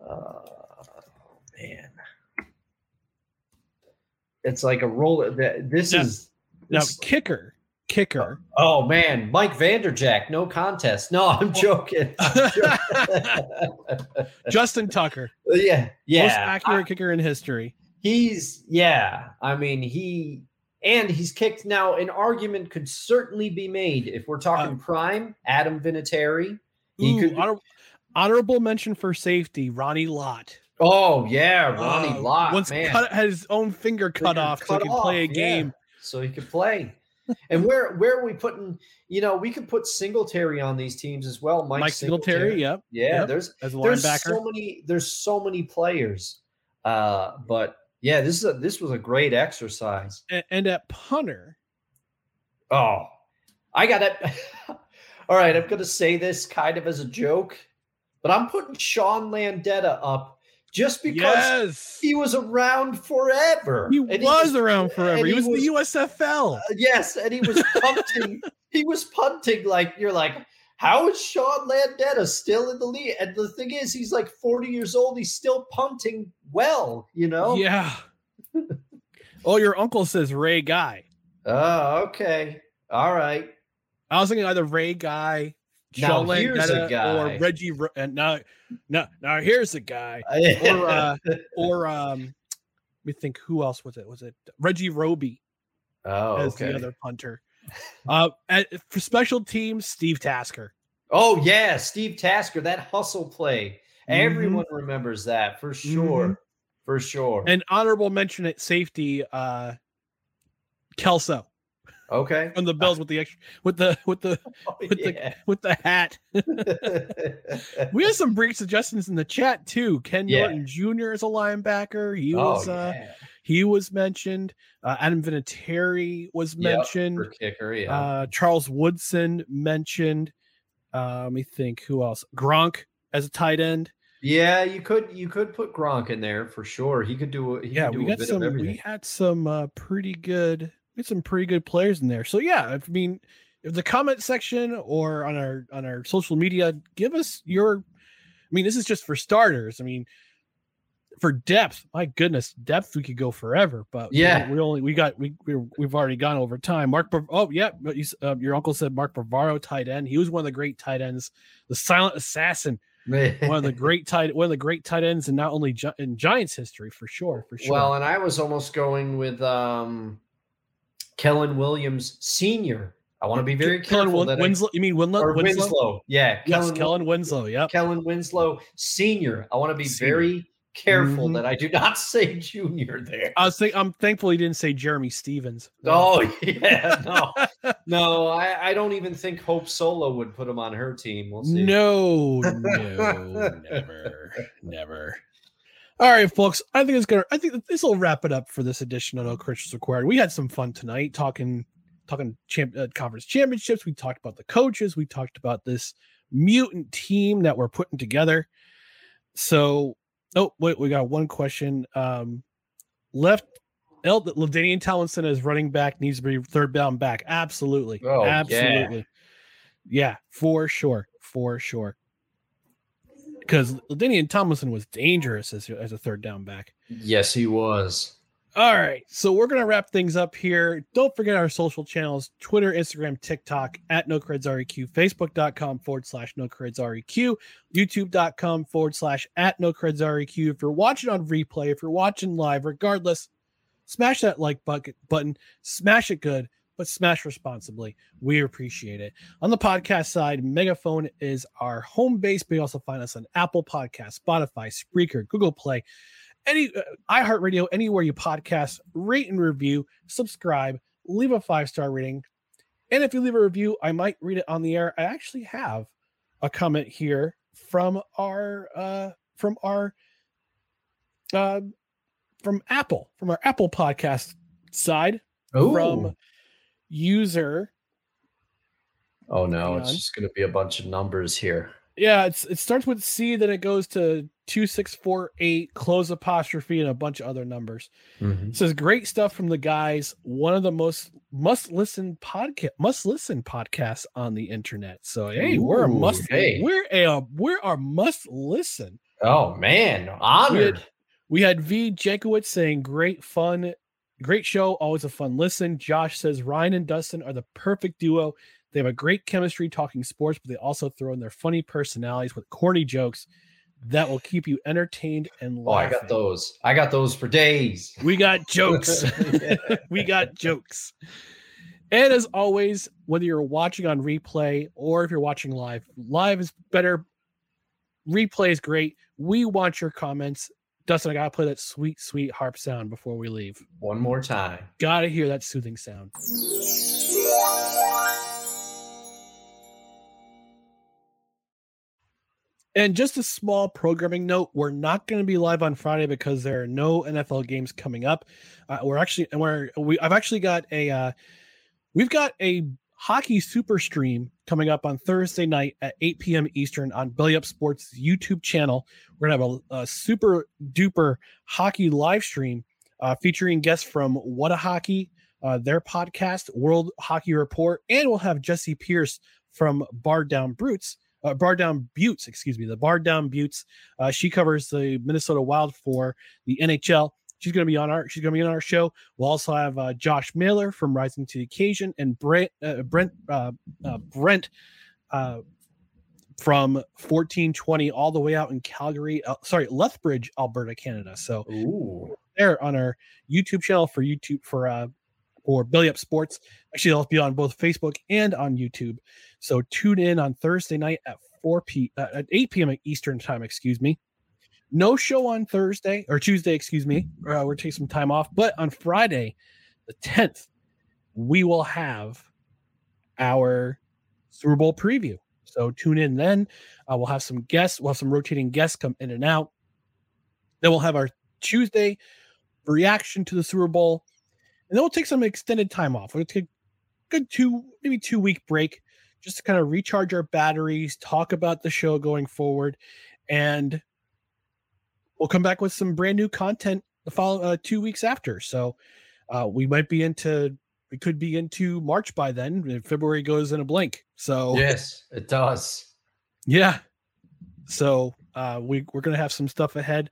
Uh, man. It's like a roll. th- This Yeah. is now this- kicker, kicker. Oh man, Mike Vanderjagt, no contest. No, I'm joking. I'm joking. Justin Tucker, yeah, yeah. most accurate kicker in history. he's yeah i mean he And he's kicked now. An argument could certainly be made if we're talking Uh, prime. Adam Vinatieri. He Ooh, could. honor- honorable mention for safety, Ronnie Lott. Oh yeah, Ronnie Uh, Lott. once man. cut had his own finger cut Finger off so he could play a off, yeah. game. so he could play. and where where are we putting? You know, we could put Singletary on these teams as well. Mike, Mike, Singletary, yep, Yeah, yep, there's as a there's linebacker. so many there's so many players. Uh, but yeah, this is a this was a great exercise. A- and at punter, Oh, I got it. All right, I'm going to say this kind of as a joke, but I'm putting Sean Landeta up just because yes, he was around forever. he And was around forever. He he was, in the USFL. Uh, yes, and he was punting. he was punting like you're like, how is Sean Landeta still in the league? And the thing is, he's like 40 years old. He's still punting well. You know. Yeah. oh, your uncle says Ray Guy. Oh, okay. All right. I was thinking either Ray Guy, Now here's a guy. or Reggie. And now, now, now here's a guy. Or, uh, or um, let me think. Who else was it? Was it Reggie Roby oh, as okay. the other punter? Uh, at, for special teams, Steve Tasker. Oh yeah, Steve Tasker, that hustle play. Mhm. Everyone remembers that for sure. Mhm. For sure. And honorable mention at safety, uh, Kelso okay. from the Bills with the extra, with the with the Oh, with yeah. with the hat. We have some brief suggestions in the chat too. Ken Yeah. Norton Jr. is a linebacker. He oh, was uh, yeah. he was mentioned. Uh, Adam Vinatieri was mentioned. for kicker, yeah. Uh, Charles Woodson mentioned. Uh, let me think. Who else? Gronk as a tight end. yeah, you could you could put Gronk in there for sure. He could do he yeah, could do we got some. We had some uh, pretty good. We had some pretty good players in there. So yeah, I mean, if the comment section or on our on our social media, give us your. I mean, this is just for starters. I mean, for depth, my goodness, depth we could go forever. But we- Yeah. we, only we got we we we've already gone over time. Mark, oh yeah, but you, uh, your uncle said Mark Bavaro tight end. He was one of the great tight ends, the silent assassin, one of the great tight one of the great tight ends and not only Gi- in Giants history for sure, for sure. Well, and I was almost going with um Kellen Williams Senior. I want to be very Kellen careful Win- that I- You mean Winslow? or Winslow? Winslow. Yeah, Yes, Kellen, Kellen Winslow. Yep. Kellen Winslow Senior. I want to be Senior. very careful Mhm. that I do not say Junior there. I was think I'm thankful he didn't say Jerramy Stevens. Oh yeah, no, no. I, I don't even think Hope Solo would put him on her team. We'll see. No, no, never, never. All right, folks. I think it's gonna. I think this will wrap it up for this edition of No Credentials Required. We had some fun tonight talking, talking champ, uh, conference championships. We talked about the coaches. We talked about this mutant team that we're putting together. So, oh wait, we got one question. Um, left. El LaDainian Tomlinson as running back needs to be third down back. Absolutely, Oh, yeah. absolutely. yeah, for sure, for sure because LaDainian Tomlinson was dangerous as, as a third down back. Yes, he was. All right, so we're gonna wrap things up here. Don't forget our social channels: Twitter, Instagram, TikTok at No Creds REQ, Facebook.com forward slash No Creds REQ, YouTube.com forward slash at No Creds REQ. If you're watching on replay, if you're watching live, regardless, smash that like bucket button, smash it good, but smash responsibly. We appreciate it. On the podcast side, Megaphone is our home base, but you also find us on Apple Podcasts, Spotify, Spreaker, Google Play, any uh, iHeartRadio, anywhere you podcast, rate and review, subscribe, leave a five star rating. And if you leave a review, I might read it on the air. I actually have a comment here from our uh from our uh from Apple, from our Apple podcast side Ooh. from user oh no, it's just going to be a bunch of numbers here. Yeah, it's it starts with C, then it goes to two six four eight, close apostrophe, and a bunch of other numbers. Mhm. It says great stuff from the guys. One of the most must listen podcast must listen podcasts on the internet. So hey, we're a must hey. we're a we're our must listen. Oh man, honored. We had V Jankowitz saying great fun, great show, always a fun listen. Josh says Ryan and Dustin are the perfect duo. They have a great chemistry talking sports, but they also throw in their funny personalities with corny jokes. that will keep you entertained and Oh, I got those. I got those for days. We got jokes. we got jokes. And as always, whether you're watching on replay or if you're watching live, live is better. Replay is great. We want your comments. Dustin, I gotta play that sweet, sweet harp sound before we leave. One more time. Gotta hear that soothing sound. And just a small programming note: we're not going to be live on Friday because there are no NFL games coming up. Uh, we're actually, and we're we. I've actually got a, uh, we've got a hockey super stream coming up on Thursday night at 8 p.m. Eastern on Belly Up Sports YouTube channel. We're gonna have a, a super duper hockey live stream uh, featuring guests from What a Hockey, uh, their podcast, World Hockey Report, and we'll have Jesse Pierce from Bar Down Brutes, uh, Bar Down Buttes, excuse me, the Bar Down Buttes. Uh, she covers the Minnesota Wild for the NHL. She's going to be on our. She's going to be on our show. We'll also have uh, Josh Miller from Rising to the Occasion and Brent uh, Brent uh, uh, Brent uh, from 1420 all the way out in Calgary. Uh, sorry, Lethbridge, Alberta, Canada. So Ooh. there on our YouTube channel for YouTube for uh or Belly Up Sports. Actually, they'll be on both Facebook and on YouTube. So tune in on Thursday night at 4 p uh, at 8 p.m. Eastern time, excuse me. No show on Thursday or Tuesday, excuse me. Uh, we're taking some time off, but on Friday, the 10th, we will have our Super Bowl preview. So tune in then. Uh, we'll have some guests. We'll have some rotating guests come in and out. Then we'll have our Tuesday reaction to the Super Bowl, and then we'll take some extended time off. We'll take a good two, maybe two week break, just to kind of recharge our batteries, talk about the show going forward, and we'll come back with some brand new content the follow uh, two weeks after. So uh, we might be into we could be into March by then. February goes in a blink. So Yes, it does. yeah. So uh, we we're gonna have some stuff ahead,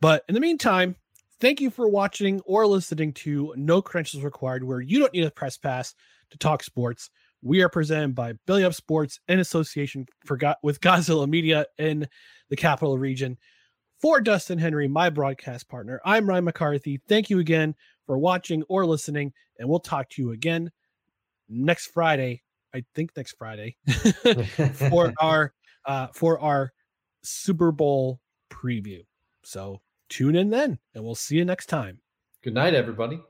but in the meantime, thank you for watching or listening to No Credentials Required, where you don't need a press pass to talk sports. We are presented by Belly Up Sports in association for Go- with Godzilla Media in the capital region. For Dustin Henry, my broadcast partner, I'm Ryan McCarthy. Thank you again for watching or listening, and we'll talk to you again next Friday. I think next Friday for our uh, for our Super Bowl preview. So tune in then, and we'll see you next time. Good night, everybody.